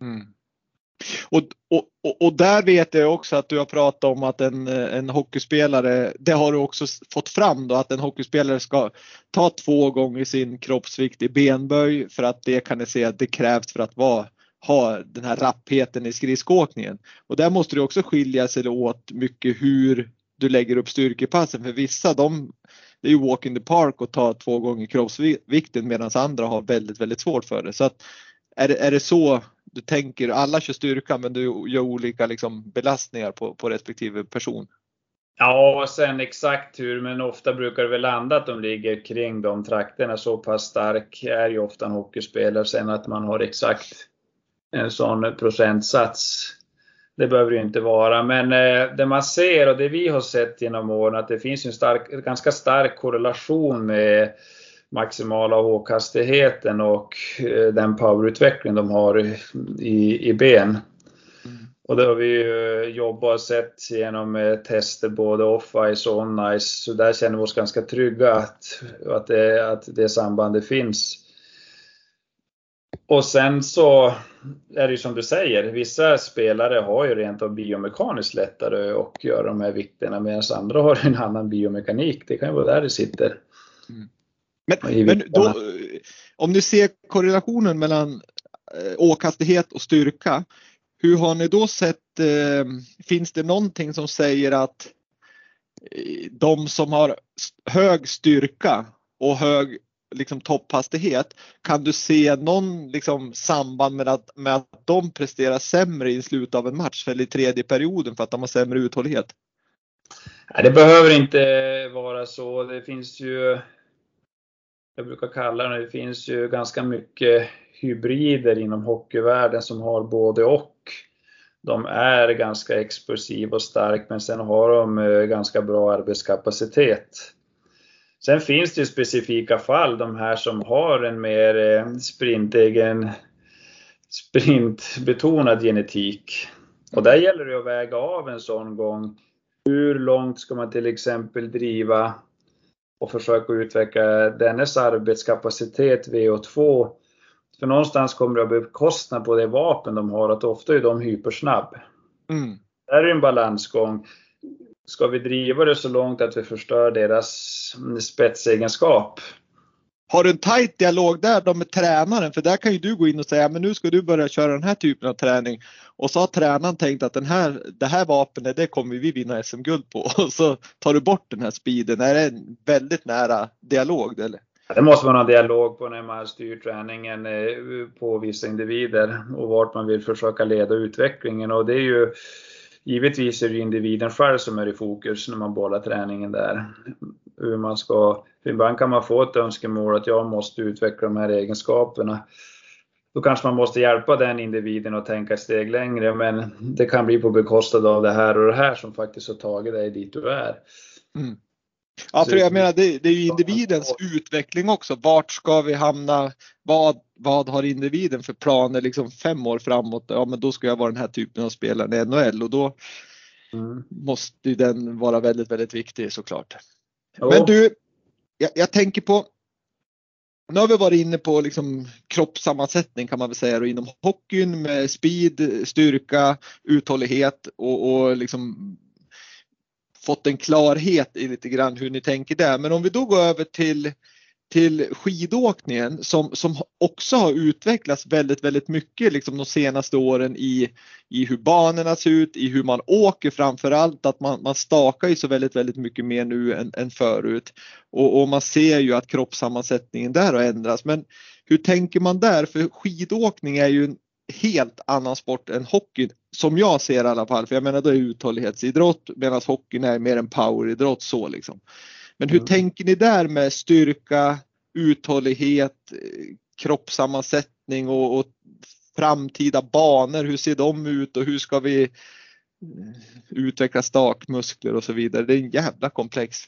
Mm. Och, och, och där vet jag också att du har pratat om att en, en hockeyspelare, det har du också fått fram då, att en hockeyspelare ska ta två gånger sin kroppsvikt i benböj för att det kan ni se att det krävs för att vara ha den här rappheten i skridskoåkningen. Och där måste det också skilja sig åt mycket hur du lägger upp styrkepassen. För vissa de, det är ju walk in the park och ta två gånger kroppsvikten medan andra har väldigt, väldigt svårt för det. Så att, är, det, är det så du tänker, alla kör styrka men du gör olika liksom, belastningar på, på respektive person? Ja, sen exakt hur, men ofta brukar det väl landa att de ligger kring de trakterna. Så pass stark är ju ofta en hockeyspelare. Sen att man har exakt en sån procentsats. Det behöver det inte vara, men eh, det man ser och det vi har sett genom åren att det finns en stark, ganska stark korrelation med maximala åkhastigheten och eh, den powerutveckling de har i, i ben. Mm. Och det har vi ju jobbat och sett genom eh, tester både off-ice och on-ice. Så där känner vi oss ganska trygga att, att, det, att det sambandet finns. Och sen så är det ju som du säger, vissa spelare har ju rent av biomekaniskt lättare att göra de här vikterna medan andra har en annan biomekanik. Det kan ju vara där det sitter. Mm. Men, men då, om ni ser korrelationen mellan eh, åkhastighet och styrka. Hur har ni då sett, eh, finns det någonting som säger att eh, de som har hög styrka och hög liksom topphastighet. Kan du se någon liksom samband med att, med att de presterar sämre i slutet av en match eller i tredje perioden för att de har sämre uthållighet? Nej, det behöver inte vara så. Det finns ju, jag brukar kalla det, det finns ju ganska mycket hybrider inom hockeyvärlden som har både och. De är ganska explosiva och starka men sen har de eh, ganska bra arbetskapacitet. Sen finns det ju specifika fall, de här som har en mer eh, sprintegen, sprintbetonad genetik. Och där gäller det att väga av en sån gång. Hur långt ska man till exempel driva och försöka utveckla dennes arbetskapacitet VO2? För någonstans kommer det att bekostna på det vapen de har, att ofta är de hypersnabb. Mm. det är en balansgång. Ska vi driva det så långt att vi förstör deras spetsegenskap? Har du en tajt dialog där då med tränaren? För där kan ju du gå in och säga, men nu ska du börja köra den här typen av träning. Och så har tränaren tänkt att den här, det här vapnet, det kommer vi vinna SM-guld på. Och så tar du bort den här speeden. Är det en väldigt nära dialog? Eller? Det måste man ha dialog på när man styr träningen eh, på vissa individer och vart man vill försöka leda utvecklingen. Och det är ju Givetvis är det individen själv som är i fokus när man bollar träningen där. Hur man ska, ibland kan man få ett önskemål att jag måste utveckla de här egenskaperna. Då kanske man måste hjälpa den individen att tänka ett steg längre, men det kan bli på bekostnad av det här och det här som faktiskt har tagit dig dit du är. Mm. Ja, för jag menar det, det, är ju individens utveckling också. Vart ska vi hamna? Vad, vad har individen för planer liksom fem år framåt? Ja, men då ska jag vara den här typen av spelare i NHL och då mm. måste den vara väldigt, väldigt viktig såklart. Men du, jag, jag, tänker på nu har vi varit inne på liksom kroppssammansättning kan man väl säga och inom hockeyn med speed, styrka, uthållighet och, och liksom fått en klarhet i lite grann hur ni tänker där. Men om vi då går över till, till skidåkningen som, som också har utvecklats väldigt, väldigt mycket liksom de senaste åren i, i hur banorna ser ut, i hur man åker framför allt. Att man, man stakar ju så väldigt, väldigt mycket mer nu än, än förut. Och, och man ser ju att kroppssammansättningen där har ändrats. Men hur tänker man där? För skidåkning är ju en helt annan sport än hockey som jag ser i alla fall. För jag menar det är uthållighetsidrott medan hockeyn är mer en poweridrott så liksom. Men hur mm. tänker ni där med styrka, uthållighet, kroppssammansättning och, och framtida banor? Hur ser de ut och hur ska vi eh, utveckla stakmuskler och så vidare? Det är en jävla komplex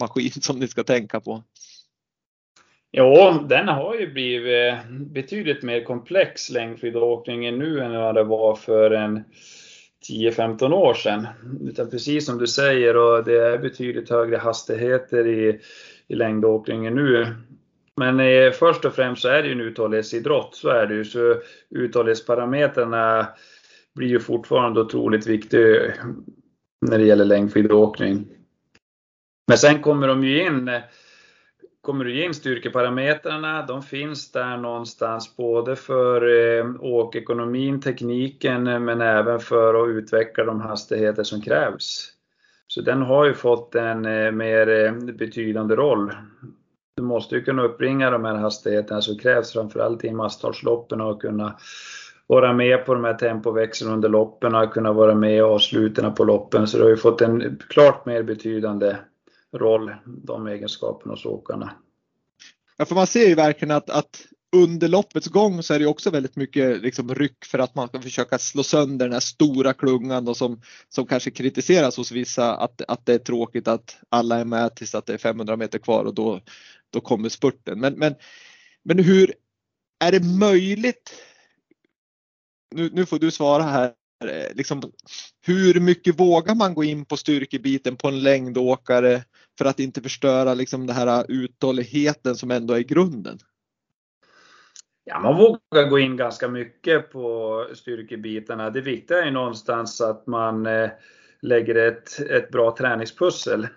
maskin som ni ska tänka på. Ja, den har ju blivit betydligt mer komplex längdskidåkningen nu än vad det var för en 10-15 år sedan. Utan precis som du säger, och det är betydligt högre hastigheter i, i längdåkningen nu. Men eh, först och främst så är det ju en uthållighetsidrott, så är det ju. Så uthållighetsparametrarna blir ju fortfarande otroligt viktiga när det gäller längdskidåkning. Men sen kommer de ju in eh, kommer du in styrkeparametrarna, de finns där någonstans både för eh, åkekonomin, tekniken, eh, men även för att utveckla de hastigheter som krävs. Så den har ju fått en eh, mer eh, betydande roll. Du måste ju kunna uppringa de här hastigheterna som krävs, framförallt i masstartsloppen, och kunna vara med på de här tempoväxlarna under loppen och kunna vara med i avsluten på loppen. Så det har ju fått en klart mer betydande roll, de egenskaperna hos åkarna. Ja, för man ser ju verkligen att, att under loppets gång så är det också väldigt mycket liksom ryck för att man ska försöka slå sönder den här stora klungan då som, som kanske kritiseras hos vissa att, att det är tråkigt att alla är med tills att det är 500 meter kvar och då, då kommer spurten. Men, men, men hur är det möjligt? Nu, nu får du svara här Eh, liksom, hur mycket vågar man gå in på styrkebiten på en längdåkare för att inte förstöra liksom, den här uthålligheten som ändå är grunden? Ja, man vågar gå in ganska mycket på styrkebitarna. Det viktiga är någonstans att man eh, lägger ett, ett bra träningspussel.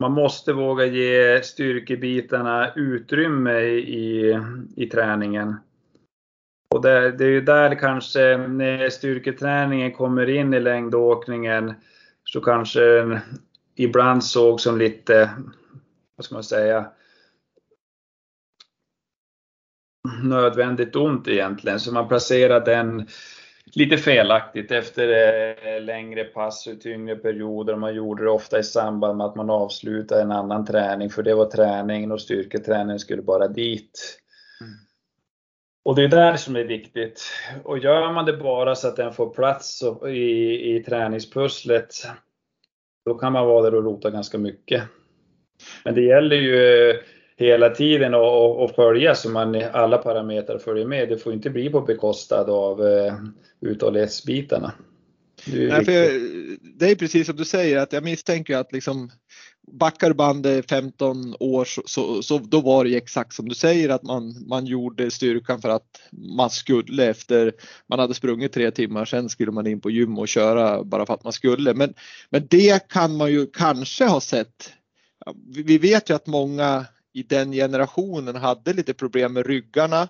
Man måste våga ge styrkebitarna utrymme i, i träningen. Och det, det är ju där kanske när styrketräningen kommer in i längdåkningen så kanske den ibland såg som lite, vad ska man säga, nödvändigt ont egentligen. Så man placerar den lite felaktigt efter eh, längre pass och tyngre perioder. Man gjorde det ofta i samband med att man avslutade en annan träning, för det var träningen och styrketräningen skulle bara dit. Och det är där som är viktigt. Och gör man det bara så att den får plats i, i träningspusslet, då kan man vara där och rota ganska mycket. Men det gäller ju hela tiden att, att följa så man alla parametrar följer med. Det får inte bli på bekostnad av eh, uthållighetsbitarna. Det är, Nej, för det är precis som du säger att jag misstänker att liksom backar bandet 15 år så, så, så, då var det exakt som du säger att man, man gjorde styrkan för att man skulle efter man hade sprungit tre timmar sen skulle man in på gym och köra bara för att man skulle. Men, men det kan man ju kanske ha sett. Vi vet ju att många i den generationen hade lite problem med ryggarna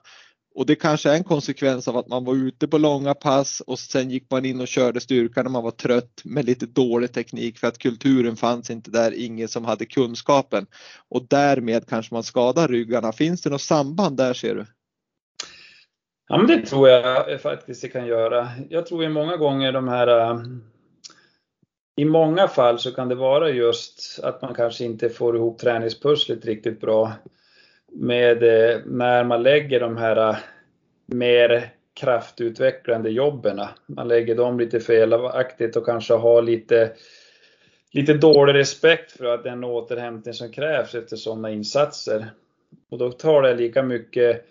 och det kanske är en konsekvens av att man var ute på långa pass och sen gick man in och körde styrka när man var trött med lite dålig teknik för att kulturen fanns inte där, ingen som hade kunskapen. Och därmed kanske man skadar ryggarna. Finns det något samband där ser du? Ja, men det tror jag faktiskt det kan göra. Jag tror ju många gånger de här eh, i många fall så kan det vara just att man kanske inte får ihop träningspusslet riktigt bra med eh, när man lägger de här eh, mer kraftutvecklande jobben. Eh, man lägger dem lite felaktigt och kanske har lite, lite dålig respekt för att den återhämtning som krävs efter sådana insatser. Och då tar det lika mycket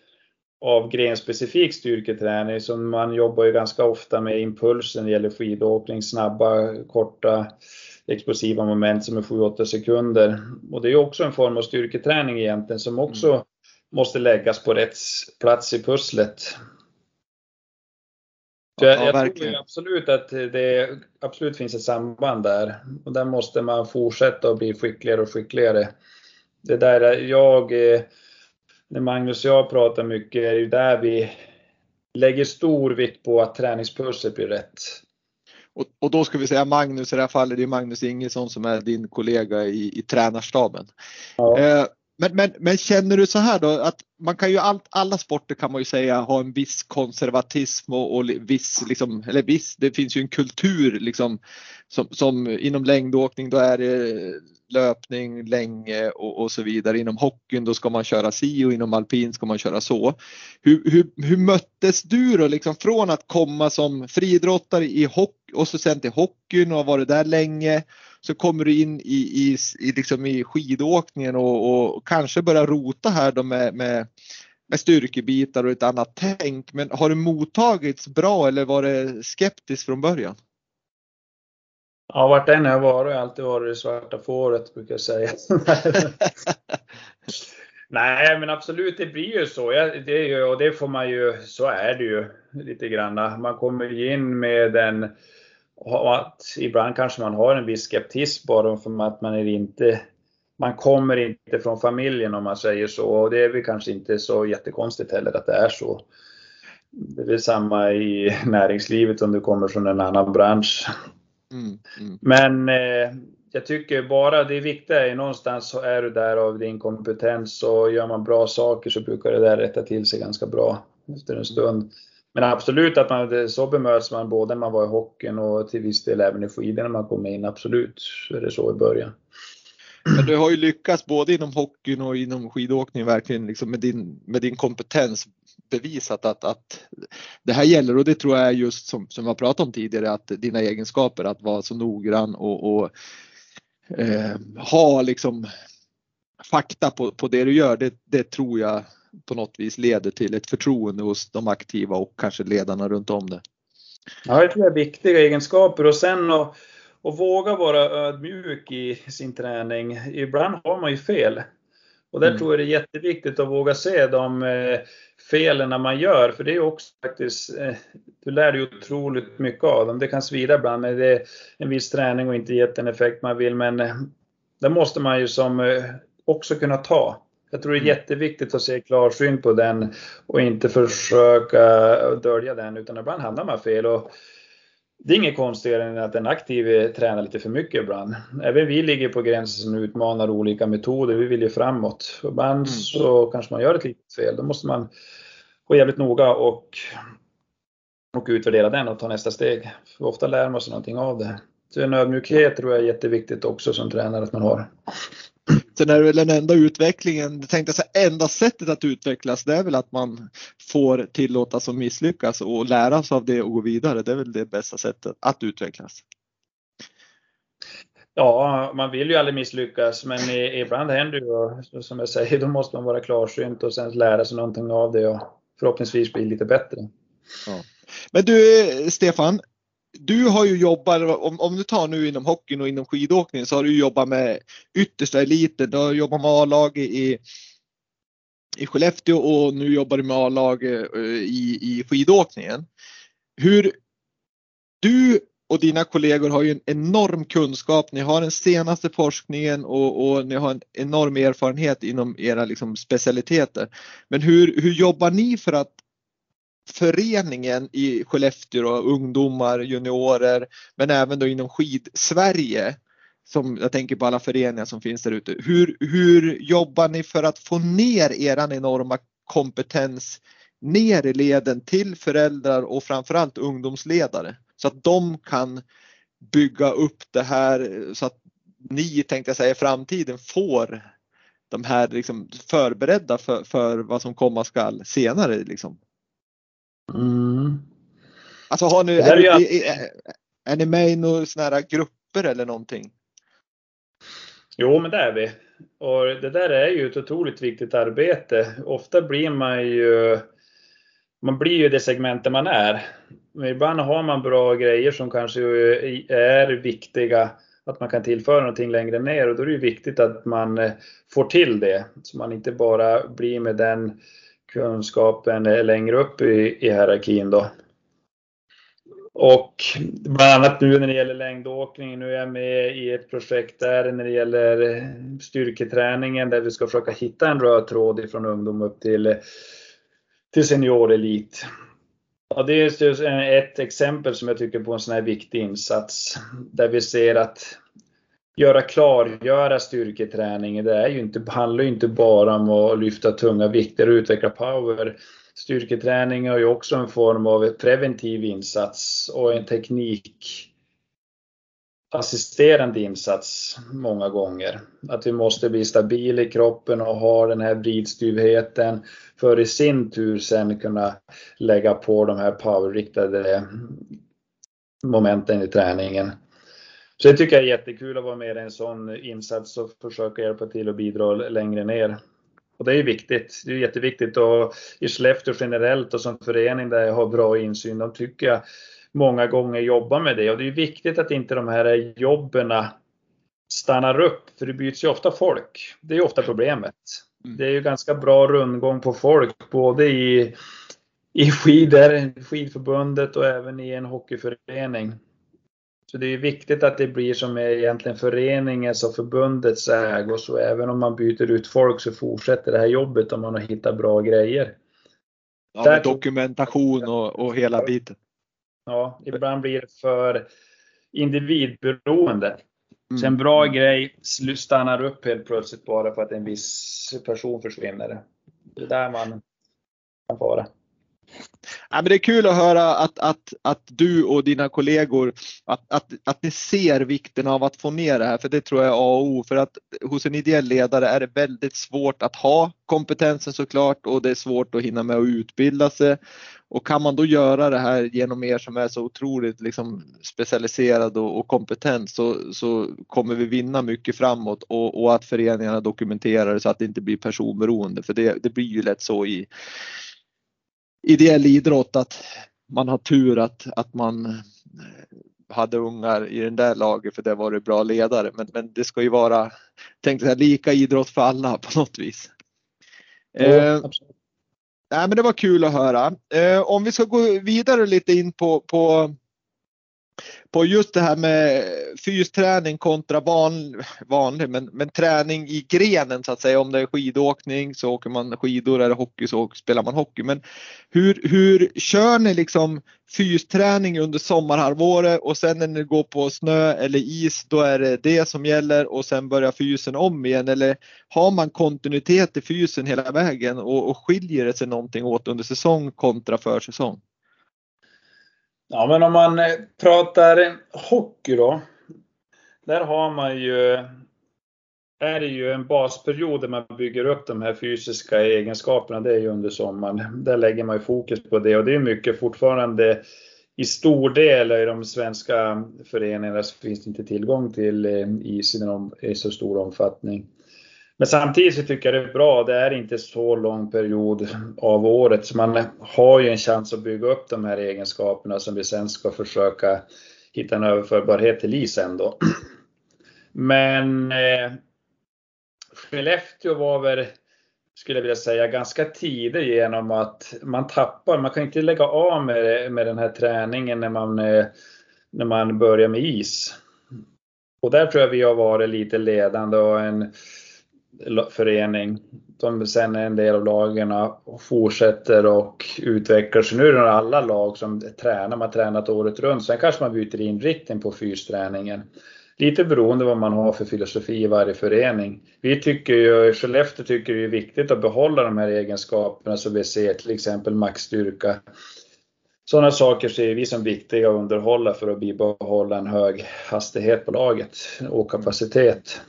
av grenspecifik styrketräning som man jobbar ju ganska ofta med impulsen när det gäller skidåkning, snabba, korta explosiva moment som är 7-8 sekunder. Och det är också en form av styrketräning egentligen som också mm. måste läggas på rätt plats i pusslet. Så jag, ja, jag tror absolut att det absolut finns ett samband där. Och där måste man fortsätta att bli skickligare och skickligare. Det där jag, eh, när Magnus och jag pratar mycket, är ju där vi lägger stor vikt på att träningspusslet blir rätt. Och, och, då ska vi säga Magnus i det här fallet, det är Magnus Ingesson som är din kollega i, i tränarstaben. Ja. Eh, men, men, men, känner du så här då att man kan ju allt, alla sporter kan man ju säga ha en viss konservatism och, och viss, liksom, eller viss, det finns ju en kultur liksom som, som inom längdåkning då är det löpning länge och, och, så vidare. Inom hockeyn då ska man köra si och inom alpin ska man köra så. Hur, hur, hur möttes du då liksom från att komma som friidrottare i hockey och så sen till hockeyn och har varit där länge så kommer du in i, i, i, liksom i skidåkningen och, och kanske börjar rota här då med, med, med styrkebitar och ett annat tänk. Men har det mottagits bra eller var det skeptiskt från början? Ja, vart än jag varit har jag alltid varit det svarta fåret brukar jag säga. Nej, men absolut, det blir ju så. Det ju, och det får man ju, så är det ju lite grann. Man kommer ju in med en att ibland kanske man har en viss skeptism bara för att man är inte man kommer inte från familjen om man säger så och det är väl kanske inte så jättekonstigt heller att det är så. Det är väl samma i näringslivet om du kommer från en annan bransch. Mm, mm. Men eh, jag tycker bara det viktiga är någonstans så är du där av din kompetens och gör man bra saker så brukar det där rätta till sig ganska bra efter en stund. Men absolut att man, så bemöts man både när man var i hockeyn och till viss del även i skidorna när man kom in. Absolut så är det så i början. Men du har ju lyckats både inom hockeyn och inom skidåkning verkligen liksom med, din, med din kompetens bevisat att, att det här gäller och det tror jag är just som, som jag pratat om tidigare att dina egenskaper att vara så noggrann och, och eh, ha liksom fakta på, på det du gör. Det, det tror jag på något vis leder till ett förtroende hos de aktiva och kanske ledarna runt om det. Ja, det tror jag är viktiga egenskaper och sen att, att våga vara ödmjuk i sin träning. Ibland har man ju fel. Och där mm. tror jag det är jätteviktigt att våga se de eh, felen man gör, för det är också faktiskt, eh, du lär dig otroligt mycket av dem. Det kan svida ibland, men det är en viss träning och inte gett den effekt man vill, men eh, det måste man ju som också kunna ta. Jag tror det är mm. jätteviktigt att se klarsynt på den och inte försöka dölja den, utan ibland hamnar man fel. Och det är inget konstigare än att en aktiv tränar lite för mycket ibland. Även vi ligger på gränsen som utmanar olika metoder. Vi vill ju framåt. Ibland mm. så kanske man gör ett litet fel. Då måste man gå jävligt noga och, och utvärdera den och ta nästa steg. För ofta lär man sig någonting av det. Så en ödmjukhet tror jag är jätteviktigt också som tränare att man har. Sen är det väl den enda utvecklingen, jag tänkte säga enda sättet att utvecklas det är väl att man får tillåtas att misslyckas och lära sig av det och gå vidare. Det är väl det bästa sättet att utvecklas. Ja, man vill ju aldrig misslyckas men ibland händer ju som jag säger, då måste man vara klarsynt och sen lära sig någonting av det och förhoppningsvis bli lite bättre. Ja. Men du Stefan, du har ju jobbat, om, om du tar nu inom hockeyn och inom skidåkningen så har du jobbat med yttersta eliten. Du har jobbat med A-lag i, i Skellefteå och nu jobbar du med A-lag eh, i, i skidåkningen. Hur du och dina kollegor har ju en enorm kunskap. Ni har den senaste forskningen och, och ni har en enorm erfarenhet inom era liksom specialiteter. Men hur, hur jobbar ni för att föreningen i Skellefteå, då, ungdomar, juniorer, men även då inom skid-Sverige, som jag tänker på alla föreningar som finns där ute. Hur, hur jobbar ni för att få ner eran enorma kompetens ner i leden till föräldrar och framförallt ungdomsledare så att de kan bygga upp det här så att ni tänkte jag säga i framtiden får de här liksom förberedda för, för vad som komma skall senare liksom. Mm. Alltså har ni, är, är, är, är, ni med i några sådana här grupper eller någonting? Jo, men det är vi. Och det där är ju ett otroligt viktigt arbete. Ofta blir man ju man blir ju det segmentet man är. Men ibland har man bra grejer som kanske är viktiga att man kan tillföra någonting längre ner och då är det viktigt att man eh, får till det. Så man inte bara blir med den kunskapen längre upp i, i hierarkin då. Och bland annat nu när det gäller längdåkning, nu är jag med i ett projekt där när det gäller styrketräningen där vi ska försöka hitta en röd tråd ifrån ungdom upp till, till seniorelit. Ja, det är ett exempel som jag tycker på en sån här viktig insats där vi ser att göra klargöra styrketräning. Det är ju inte, handlar ju inte bara om att lyfta tunga vikter och utveckla power. Styrketräning är ju också en form av preventiv insats och en teknik assisterande insats många gånger. Att vi måste bli stabila i kroppen och ha den här vridstyvheten för i sin tur sen kunna lägga på de här powerriktade momenten i träningen. Så det tycker jag är jättekul att vara med i en sån insats och försöka hjälpa till och bidra längre ner. Och det är viktigt. Det är jätteviktigt och i Skellefteå generellt och som förening där jag har bra insyn, de tycker jag många gånger jobbar med det och det är viktigt att inte de här jobben stannar upp, för det byts ju ofta folk. Det är ofta problemet. Mm. Det är ju ganska bra rundgång på folk, både i, i skidor, skidförbundet och även i en hockeyförening. Så det är viktigt att det blir som är egentligen föreningens och förbundets ägo, så även om man byter ut folk så fortsätter det här jobbet om man har hittat bra grejer. Ja, med dokumentation och, och hela biten. Ja, ibland blir det för individberoende. Mm. Så en bra grej stannar upp helt plötsligt bara för att en viss person försvinner. Det är där man kan fara. Ja, men det är kul att höra att, att, att du och dina kollegor att, att, att ni ser vikten av att få ner det här för det tror jag är A och O. För att hos en ideell ledare är det väldigt svårt att ha kompetensen såklart och det är svårt att hinna med att utbilda sig. Och kan man då göra det här genom er som är så otroligt liksom specialiserad och, och kompetent så, så kommer vi vinna mycket framåt. Och, och att föreningarna dokumenterar det så att det inte blir personberoende. För det, det blir ju lätt så i ideell idrott att man har tur att, att man eh, hade ungar i den där laget för det var det bra ledare. Men, men det ska ju vara tänkte jag, lika idrott för alla på något vis. Ja, eh, nej, men det var kul att höra. Eh, om vi ska gå vidare lite in på, på på just det här med fysträning kontra van, vanlig, men, men träning i grenen så att säga. Om det är skidåkning så åker man skidor, är det hockey så spelar man hockey. Men hur, hur kör ni liksom fysträning under sommarhalvåret och sen när ni går på snö eller is då är det det som gäller och sen börjar fysen om igen eller har man kontinuitet i fysen hela vägen och, och skiljer det sig någonting åt under säsong kontra försäsong? Ja, men om man eh, pratar hockey då. Där har man ju, är det ju en basperiod där man bygger upp de här fysiska egenskaperna. Det är ju under sommaren. Där lägger man ju fokus på det och det är mycket fortfarande i stor del i de svenska föreningarna så finns det inte tillgång till eh, is i så stor omfattning. Men samtidigt så tycker jag det är bra, det är inte så lång period av året så man har ju en chans att bygga upp de här egenskaperna som vi sen ska försöka hitta en överförbarhet till i sen då. Men eh, Skellefteå var väl, skulle jag vilja säga, ganska tidigt genom att man tappar, man kan inte lägga av med, med den här träningen när man, eh, när man börjar med is. Och där tror jag vi har varit lite ledande och en förening som sen är en del av lagen och fortsätter och utvecklar sig. Nu är det alla lag som tränar, man tränat året runt. Sen kanske man byter inriktning på fysträningen. Lite beroende vad man har för filosofi i varje förening. Vi tycker ju, Skellefteå tycker det är viktigt att behålla de här egenskaperna som vi ser, till exempel maxstyrka. Sådana saker ser vi som viktiga att underhålla för att bibehålla en hög hastighet på laget och kapacitet.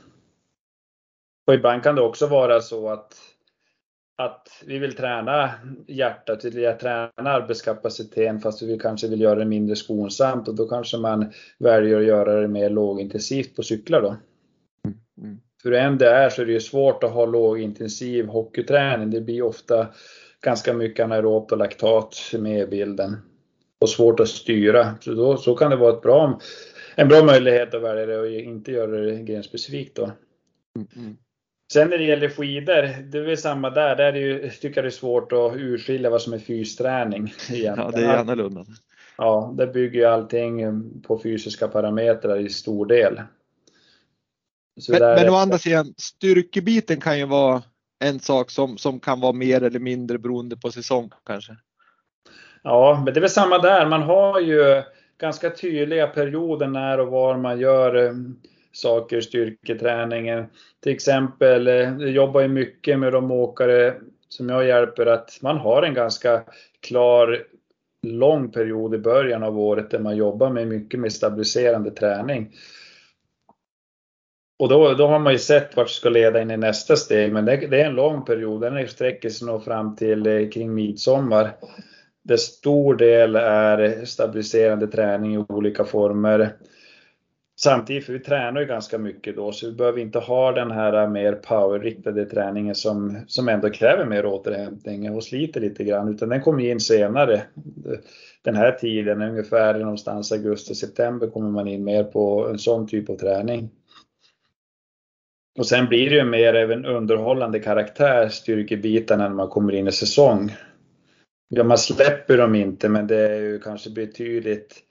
Och ibland kan det också vara så att, att vi vill träna hjärtat, vi vill träna arbetskapaciteten fast vi kanske vill göra det mindre skonsamt och då kanske man väljer att göra det mer lågintensivt på cyklar då. Mm. mm. För än det är så är det ju svårt att ha lågintensiv hockeyträning. Det blir ofta ganska mycket anaerobt och laktat med i bilden. Och svårt att styra. Så, då, så kan det vara ett bra, en bra möjlighet att välja det och inte göra det grenspecifikt då. Mm. Sen när det gäller skidor, det är väl samma där. Där är det ju, tycker jag det är svårt att urskilja vad som är fysträning. Ja, det är annorlunda. Ja, det bygger ju allting på fysiska parametrar i stor del. Så men, men å andra sidan, styrkebiten kan ju vara en sak som, som kan vara mer eller mindre beroende på säsong kanske. Ja, men det är väl samma där. Man har ju ganska tydliga perioder när och var man gör eh, saker, styrketräningen. Till exempel, eh, jag jobbar ju mycket med de åkare som jag hjälper att man har en ganska klar lång period i början av året där man jobbar med mycket med stabiliserande träning. Och då, då har man ju sett vart det ska leda in i nästa steg, men det, det är en lång period. Den sträcker sig nog fram till eh, kring midsommar. Där stor del är stabiliserande träning i olika former. Samtidigt, för vi tränar ju ganska mycket då, så vi behöver inte ha den här äh, mer powerriktade träningen som, som ändå kräver mer återhämtning och sliter lite grann, utan den kommer in senare. Den här tiden, ungefär någonstans augusti-september, kommer man in mer på en sån typ av träning. Och sen blir det ju mer även underhållande karaktär, styrkebitarna, när man kommer in i säsong. Ja, man släpper dem inte, men det är ju kanske betydligt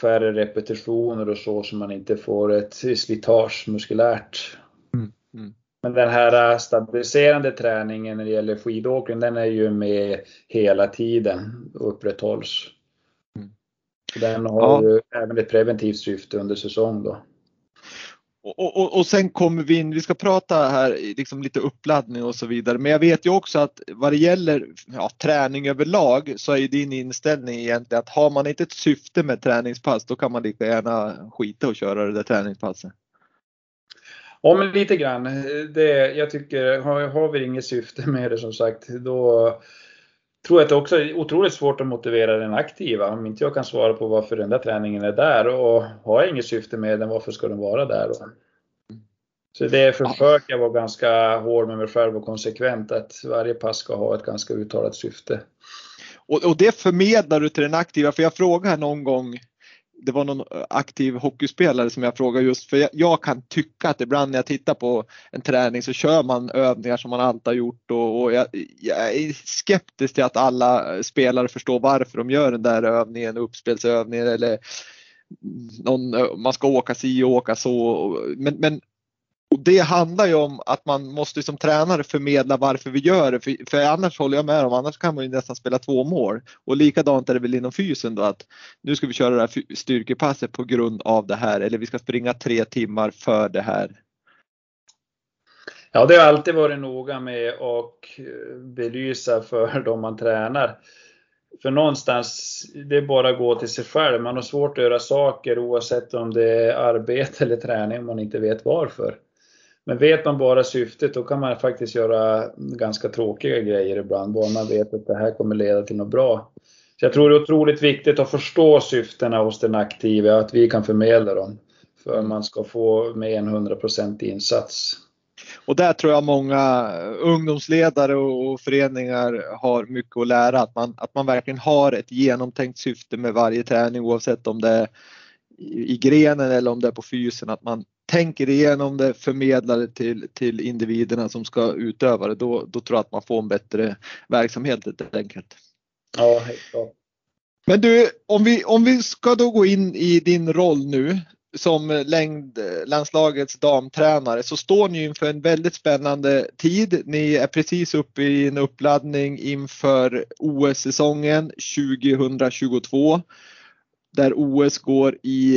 färre repetitioner och så, så man inte får ett slitage muskulärt. Mm. Mm. Men den här stabiliserande träningen när det gäller skidåkning, den är ju med hela tiden och upprätthålls. Mm. Den har ja. ju även ett preventivt syfte under säsong då. Och, och, och, sen kommer vi in, vi ska prata här liksom lite uppladdning och så vidare. Men jag vet ju också att vad det gäller ja, träning överlag så är din inställning egentligen att har man inte ett syfte med träningspass då kan man lika gärna skita och köra det där träningspasset. Ja men lite grann. Det, jag tycker, har, har vi inget syfte med det som sagt då tror att det också är otroligt svårt att motivera den aktiva. Om inte jag kan svara på varför den där träningen är där och har jag inget syfte med den, varför ska den vara där? Då? Så det försöker jag vara ganska hård med mig själv och konsekvent att varje pass ska ha ett ganska uttalat syfte. Och, och det förmedlar du till den aktiva, för jag frågade någon gång det var någon eh, aktiv hockeyspelare som jag frågade just för jag, jag, kan tycka att ibland när jag tittar på en träning så kör man övningar som man alltid har gjort och, och jag, jag, är skeptisk till att alla spelare förstår varför de gör den där övningen, uppspelsövningen eller någon, eh, man ska åka si och åka så. Men, men och det handlar ju om att man måste som tränare förmedla varför vi gör det. För, för annars håller jag med om, annars kan man ju nästan spela två mål. Och likadant är det väl inom fysen då att nu ska vi köra det här styrkepasset på grund av det här eller vi ska springa tre timmar för det här. Ja, det har alltid varit noga med att eh, belysa för dem man tränar. För någonstans, det är bara att gå till sig själv. Man har svårt att göra saker oavsett om det är arbete eller träning man inte vet varför. Men vet man bara syftet då kan man faktiskt göra ganska tråkiga grejer ibland, bara man vet att det här kommer leda till något bra. Så jag tror det är otroligt viktigt att förstå syftena hos den aktiva, att vi kan förmedla dem. För man ska få med en 100% insats. Och där tror jag många ungdomsledare och föreningar har mycket att lära. Att man, att man verkligen har ett genomtänkt syfte med varje träning oavsett om det är i grenen eller om det är på fysen. Att man tänker igenom det, förmedlar det till, till individerna som ska utöva det. Då, då tror jag att man får en bättre verksamhet helt enkelt. Ja, helt klart. Men du, om vi, om vi ska då gå in i din roll nu som längdlandslagets damtränare så står ni inför en väldigt spännande tid. Ni är precis uppe i en uppladdning inför OS-säsongen 2022 där OS går i,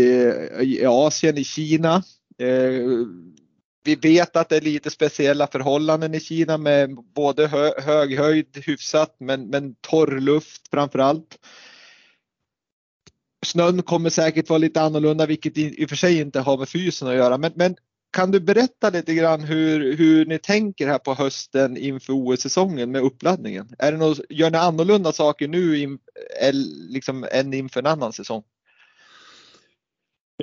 i Asien, i Kina. Eh, vi vet att det är lite speciella förhållanden i Kina med både hö, hög höjd hyfsat men, men torr luft framför allt. Snön kommer säkert vara lite annorlunda vilket i, i och för sig inte har med fysen att göra. Men, men kan du berätta lite grann hur, hur ni tänker här på hösten inför OS-säsongen med uppladdningen? Är det något, gör ni annorlunda saker nu in, liksom, än inför en annan säsong?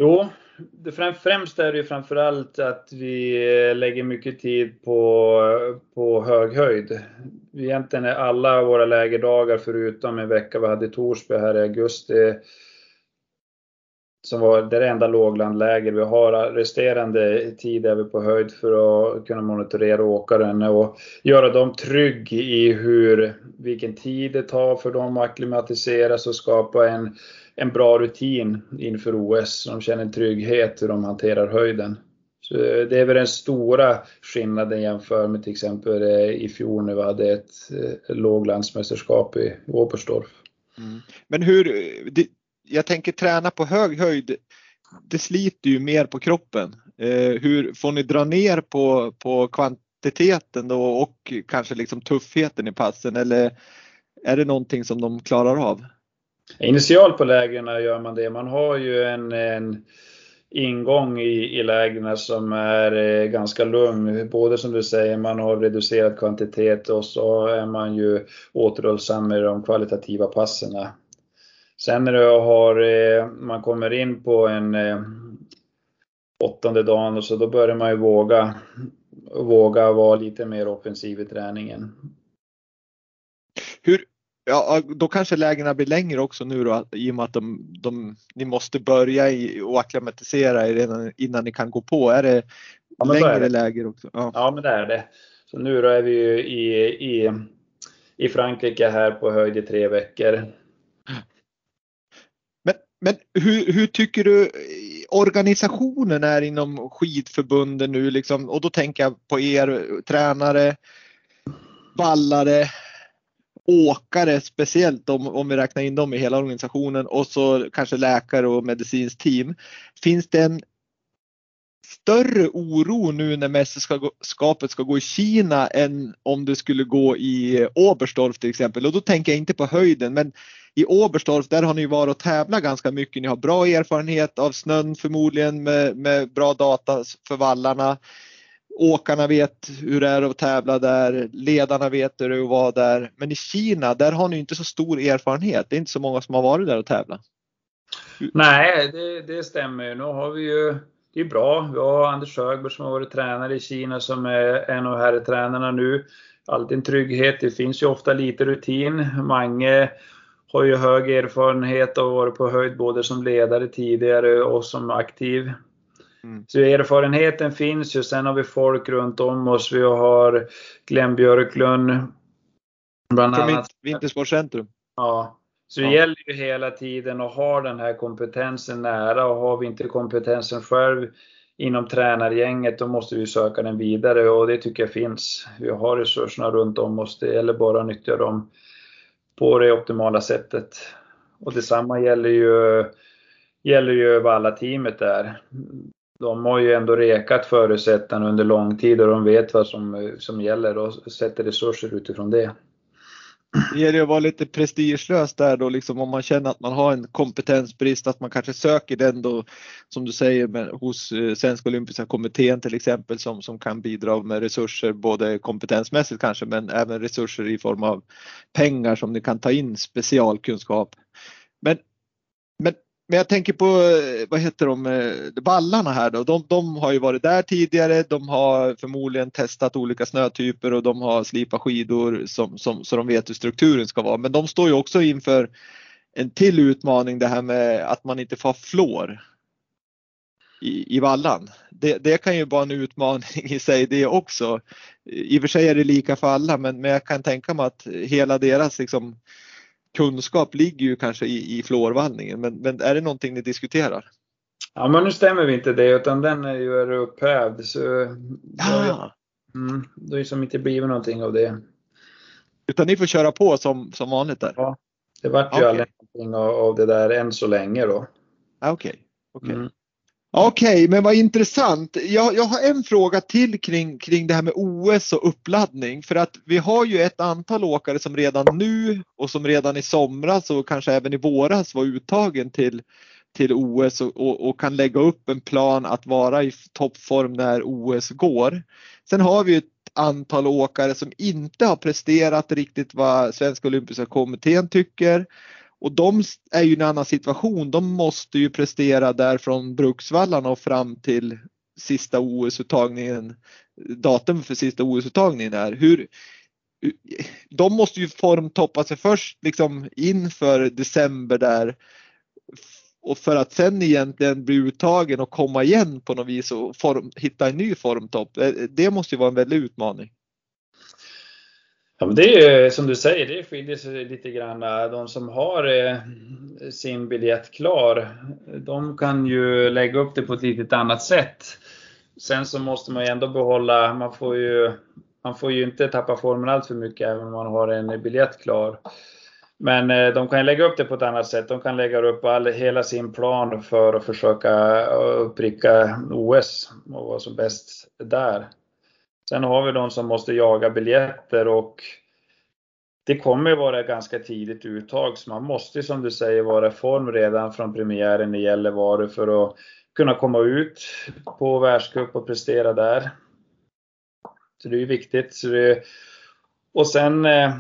Jo, det främst är det ju framförallt att vi lägger mycket tid på, på hög höjd. Egentligen är alla våra lägerdagar förutom en vecka vi hade i Torsby här i augusti som var det enda låglandläger vi har. Resterande tid är vi på höjd för att kunna monitorera åkaren och göra dem trygg i hur, vilken tid det tar för dem att akklimatiseras och skapa en, en bra rutin inför OS. Så de känner en trygghet hur de hanterar höjden. Så eh, det är väl den stora skillnaden jämfört med till exempel eh, i fjol när vi hade ett eh, låglandsmästerskap i Oberstdorf. Mm. Men hur, jag tänker träna på hög höjd. Det sliter ju mer på kroppen. Eh, hur får ni dra ner på, på kvantiteten då och kanske liksom tuffheten i passen eller är det någonting som de klarar av? Initialt på lägren gör man det. Man har ju en, en ingång i, i lägren som är eh, ganska lugn. Både som du säger, man har reducerad kvantitet och så är man ju återhållsam med de kvalitativa passen. Sen när du har, eh, man kommer in på en eh, åttonde dagen och så då börjar man ju våga, våga vara lite mer offensiv i träningen. Hur, ja, då kanske lägena blir längre också nu då i och med att de, de, ni måste börja i, och acklimatisera er redan innan ni kan gå på. Är det ja, längre är det. läger också? Ja. ja. men det är det. Så nu då är vi ju i, i, i Frankrike här på höjd i tre veckor. Men hur, hur, tycker du eh, organisationen är inom skidförbunden nu liksom? Och då tänker jag på er tränare, ballare, åkare speciellt om, om vi räknar in dem i hela organisationen och så kanske läkare och medicinskt team. Finns det en större oro nu när mästerskapet ska gå i Kina än om det skulle gå i Oberstdorf till exempel. Och då tänker jag inte på höjden men i Oberstdorf där har ni varit och tävlat ganska mycket. Ni har bra erfarenhet av snön förmodligen med, med bra data för vallarna. Åkarna vet hur det är att tävla där, ledarna vet hur det är att vara där. Men i Kina, där har ni inte så stor erfarenhet. Det är inte så många som har varit där och tävlat. Nej, det, det stämmer. Nu har vi ju det är bra. Vi har Anders Högberg som har varit tränare i Kina som är en av herrtränarna nu. Alltid en trygghet. Det finns ju ofta lite rutin. Mange har ju hög erfarenhet och varit på höjd både som ledare tidigare och som aktiv. Mm. Så erfarenheten finns ju. Sen har vi folk runt om oss. Vi har Glenn Björklund. Bland annat. Vintersportcentrum. Ja. Så det ja. gäller ju hela tiden att ha den här kompetensen nära och har vi inte kompetensen själv inom tränargänget då måste vi söka den vidare och det tycker jag finns. Vi har resurserna runt om oss, det gäller bara att nyttja dem på det optimala sättet. Och detsamma gäller ju, gäller ju alla teamet där. De har ju ändå rekat förutsättningarna under lång tid och de vet vad som, som gäller och sätter resurser utifrån det. Det gäller att vara lite prestigelös där då liksom om man känner att man har en kompetensbrist att man kanske söker den då som du säger med, hos eh, Svenska Olympiska Kommittén till exempel som, som kan bidra med resurser både kompetensmässigt kanske men även resurser i form av pengar som ni kan ta in specialkunskap. Men, men jag tänker på, eh, vad heter de, eh, vallarna här då. De, de, har ju varit där tidigare. De har förmodligen testat olika snötyper och de har slipat skidor som, som, så de vet hur strukturen ska vara. Men de står ju också inför en till utmaning det här med att man inte får flår i, i vallan. Det, det, kan ju vara en utmaning i sig det också. I och för sig är det lika för alla men, men jag kan tänka mig att hela deras liksom, kunskap ligger ju kanske i, i fluorvallningen. Men, men är det någonting ni diskuterar? Ja men nu stämmer vi inte det utan den är ju upphävd. Så ah. mm, det har ju som inte blivit någonting av det. Utan ni får köra på som, som vanligt där? Ja, det vart ju okay. aldrig någonting av, av, det där än så länge då. Okej. Okay. okay. Mm. Okej, okay, men vad intressant. Jag, jag har en fråga till kring, kring det här med OS och uppladdning. För att vi har ju ett antal åkare som redan nu och som redan i somras och kanske även i våras var uttagen till, till OS och, och, och kan lägga upp en plan att vara i toppform när OS går. Sen har vi ett antal åkare som inte har presterat riktigt vad Svenska Olympiska Kommittén tycker och de är ju i en annan situation. De måste ju prestera där från Bruksvallarna och fram till sista OS-uttagningen. Datum för sista OS-uttagningen är. Hur, de måste ju formtoppa sig först liksom inför december där och för att sen egentligen bli uttagen och komma igen på något vis och form, hitta en ny formtopp. Eh, det måste ju vara en väldig utmaning. Ja, men det är som du säger, det skiljer sig lite grann. De som har eh, sin biljett klar, de kan ju lägga upp det på ett lite annat sätt. Sen så måste man ju ändå behålla, man får ju, man får ju inte tappa formen allt för mycket även om man har en biljett klar. Men eh, de kan lägga upp det på ett annat sätt. De kan lägga upp all, hela sin plan för att försöka eh, uppricka OS och vara som bäst där. Sen har vi de som måste jaga biljetter och det kommer vara ganska tidigt uttag så man måste som du säger vara i form redan från premiären i Gällivare för att kunna komma ut på världscup och prestera där. Så det är ju viktigt. Det, och sen eh,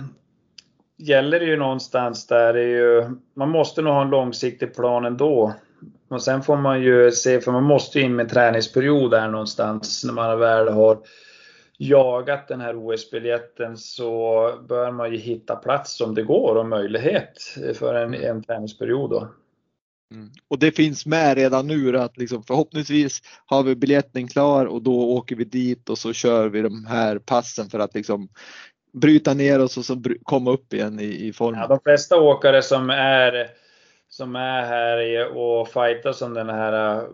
gäller det ju någonstans där det är ju, man måste nog ha en långsiktig plan ändå. Och sen får man ju se, för man måste ju in med träningsperiod där någonstans när man väl har jagat den här OS-biljetten så bör man ju hitta plats om det går och möjlighet för en, mm. en träningsperiod. Då. Mm. Och det finns med redan nu att liksom förhoppningsvis har vi biljetten klar och då åker vi dit och så kör vi de här passen för att liksom bryta ner oss och så komma upp igen i, i form. Ja, de flesta åkare som är som är här och fightas om den här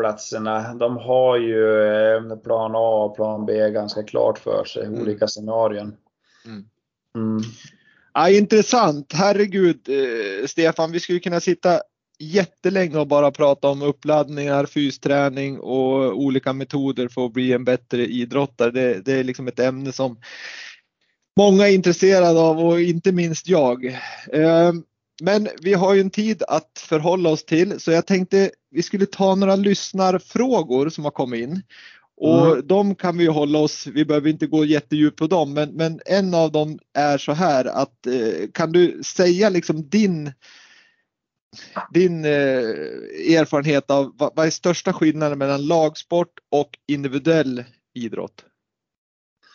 platserna, de har ju eh, plan A och plan B ganska klart för sig, mm. olika scenarion. Mm. Mm. Ja, intressant, herregud eh, Stefan, vi skulle kunna sitta jättelänge och bara prata om uppladdningar, fysträning och olika metoder för att bli en bättre idrottare. Det, det är liksom ett ämne som många är intresserade av och inte minst jag. Eh, men vi har ju en tid att förhålla oss till så jag tänkte vi skulle ta några lyssnarfrågor som har kommit in. Och mm. de kan vi hålla oss, vi behöver inte gå jättedjupt på dem, men, men en av dem är så här att eh, kan du säga liksom din din eh, erfarenhet av vad, vad är största skillnaden mellan lagsport och individuell idrott?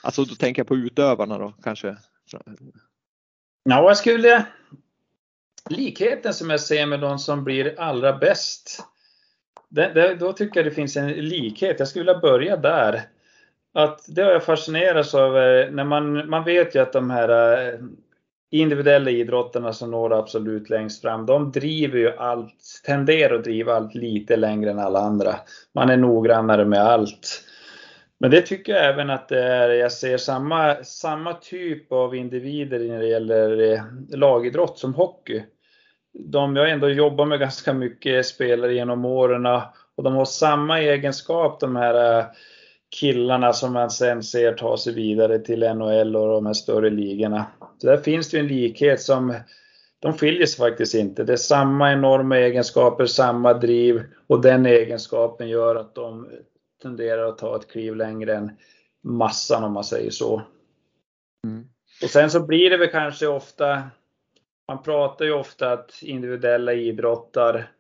Alltså då tänker jag på utövarna då kanske. Ja, jag skulle likheten som jag ser med de som blir allra bäst. Det, det, då tycker jag det finns en likhet. Jag skulle vilja börja där. Att det har jag fascinerats av eh, när man, man vet ju att de här eh, individuella idrotterna som når absolut längst fram, de driver ju allt, tenderar att driva allt lite längre än alla andra. Man är noggrannare med allt. Men det tycker jag även att det är, jag ser samma, samma typ av individer när det gäller eh, lagidrott som hockey de jag ändå jobbat med ganska mycket spelare genom åren och de har samma egenskap de här äh, killarna som man sen ser ta sig vidare till NHL och de här större ligorna. Så där finns det en likhet som de skiljer sig faktiskt inte. Det är samma enorma egenskaper, samma driv och den egenskapen gör att de tenderar att ta ett kliv längre än massan om man säger så. Mm. Och sen så blir det väl kanske ofta man pratar ju ofta att individuella idrottar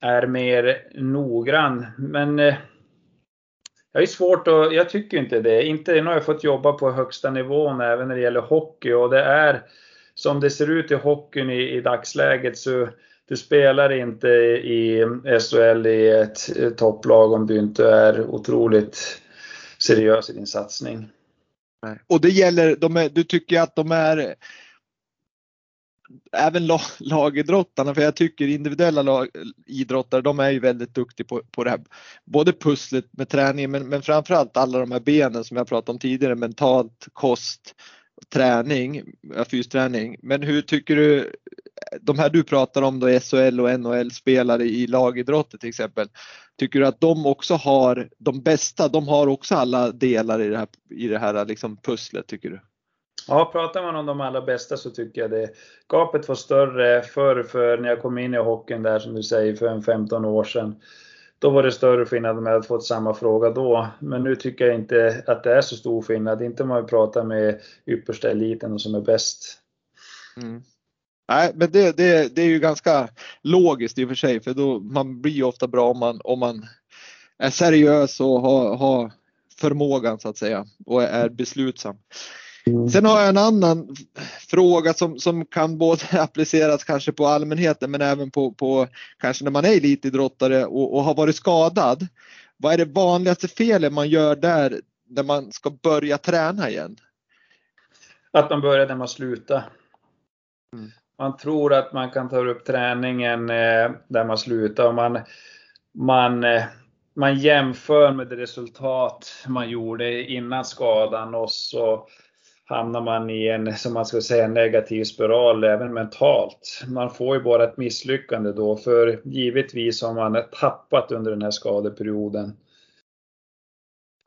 är mer noggrann. Men eh, jag är svårt att, jag tycker inte det. Inte, nu har jag fått jobba på högsta nivån även när det gäller hockey och det är som det ser ut i hockeyn i, i dagsläget så du spelar inte i SHL i ett topplag om du inte är otroligt seriös i din satsning. Och det gäller, de är, du tycker att de är även lagidrottarna, för jag tycker individuella lag, idrottare, de är ju väldigt duktiga på, på det här. Både pusslet med träning men, men framförallt alla de här benen som jag pratade om tidigare, mentalt, kost, träning, fysträning. Men hur tycker du, de här du pratar om då SHL och NHL-spelare i lagidrotter till exempel, tycker du att de också har de bästa, de har också alla delar i det här, i det här liksom pusslet tycker du? Ja, pratar man om de allra bästa så tycker jag det. Gapet var större förr, för när jag kom in i hockeyn där som du säger för en 15 år sedan. Då var det större skillnad om jag hade fått samma fråga då. Men nu tycker jag inte att det är så stor skillnad. Inte om man pratar med yppersta eliten och som är bäst. Mm. Nej, men det, det, det är ju ganska logiskt i och för sig, för då, man blir ju ofta bra om man, om man är seriös och har, har förmågan så att säga och är beslutsam. Mm. Sen har jag en annan fråga som, som kan både appliceras kanske på allmänheten men även på, på kanske när man är elitidrottare och, och har varit skadad. Vad är det vanligaste felet man gör där när man ska börja träna igen? Att man börjar där man slutar. Mm. Man tror att man kan ta upp träningen eh, där man slutar och man, man, eh, man jämför med det resultat man gjorde innan skadan och så hamnar man i en, som man ska säga, negativ spiral även mentalt. Man får ju bara ett misslyckande då, för givetvis har man tappat under den här skadeperioden.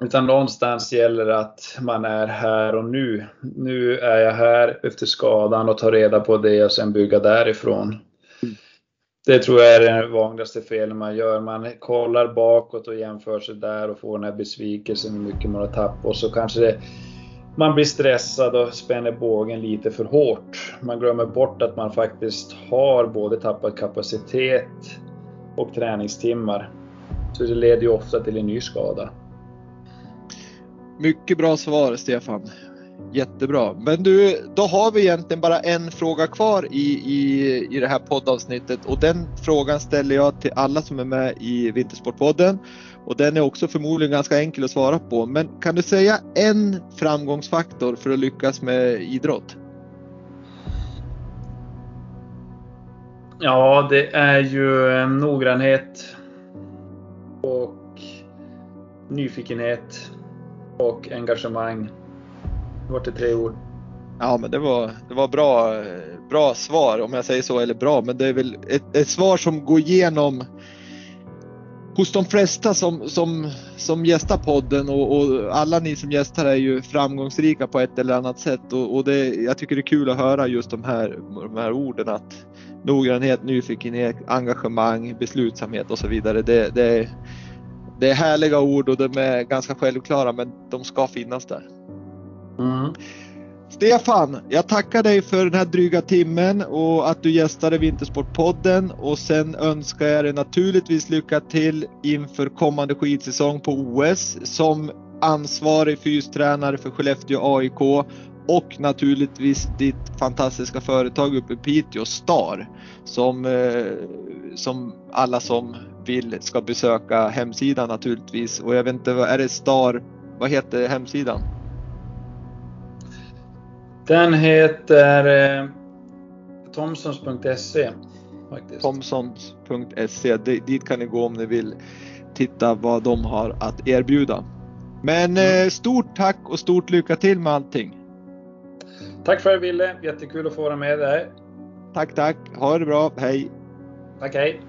Utan någonstans gäller att man är här och nu. Nu är jag här efter skadan och tar reda på det och sen bygga därifrån. Det tror jag är det vanligaste felet man gör. Man kollar bakåt och jämför sig där och får den här besvikelsen hur mycket man har tappat och så kanske det man blir stressad och spänner bågen lite för hårt. Man glömmer bort att man faktiskt har både tappat kapacitet och träningstimmar. Så det leder ju ofta till en ny skada. Mycket bra svar Stefan. Jättebra. Men du, då har vi egentligen bara en fråga kvar i, i, i det här poddavsnittet och den frågan ställer jag till alla som är med i Vintersportpodden. Och den är också förmodligen ganska enkel att svara på. Men kan du säga en framgångsfaktor för att lyckas med idrott? Ja, det är ju eh, noggrannhet och nyfikenhet och engagemang vart det tre ord. Ja, men det var, det var bra, bra svar om jag säger så, eller bra, men det är väl ett, ett svar som går igenom hos de flesta som, som, som gästar podden och, och, alla ni som gästar är ju framgångsrika på ett eller annat sätt och, och det, jag tycker det är kul att höra just de här, de här orden att noggrannhet, nyfikenhet, engagemang, beslutsamhet och så vidare. Det, det, det är härliga ord och de är ganska självklara men de ska finnas där. Mm. Stefan, jag tackar dig för den här dryga timmen och att du gästade Vintersportpodden och sen önskar jag dig naturligtvis lycka till inför kommande skidsäsong på OS som ansvarig fystränare för Skellefteå AIK och naturligtvis ditt fantastiska företag uppe i Piteå, Star, som, eh, som alla som vill ska besöka hemsidan naturligtvis. Och jag vet inte, är det Star, vad heter hemsidan? Den heter eh, Thomsons.se. Thomsons.se, dit kan ni gå om ni vill titta vad de har att erbjuda. Men mm. eh, stort tack och stort lycka till med allting. Tack för du ville. Jättekul att få vara med dig. Tack, tack. Ha det bra. Hej. Tack, hej.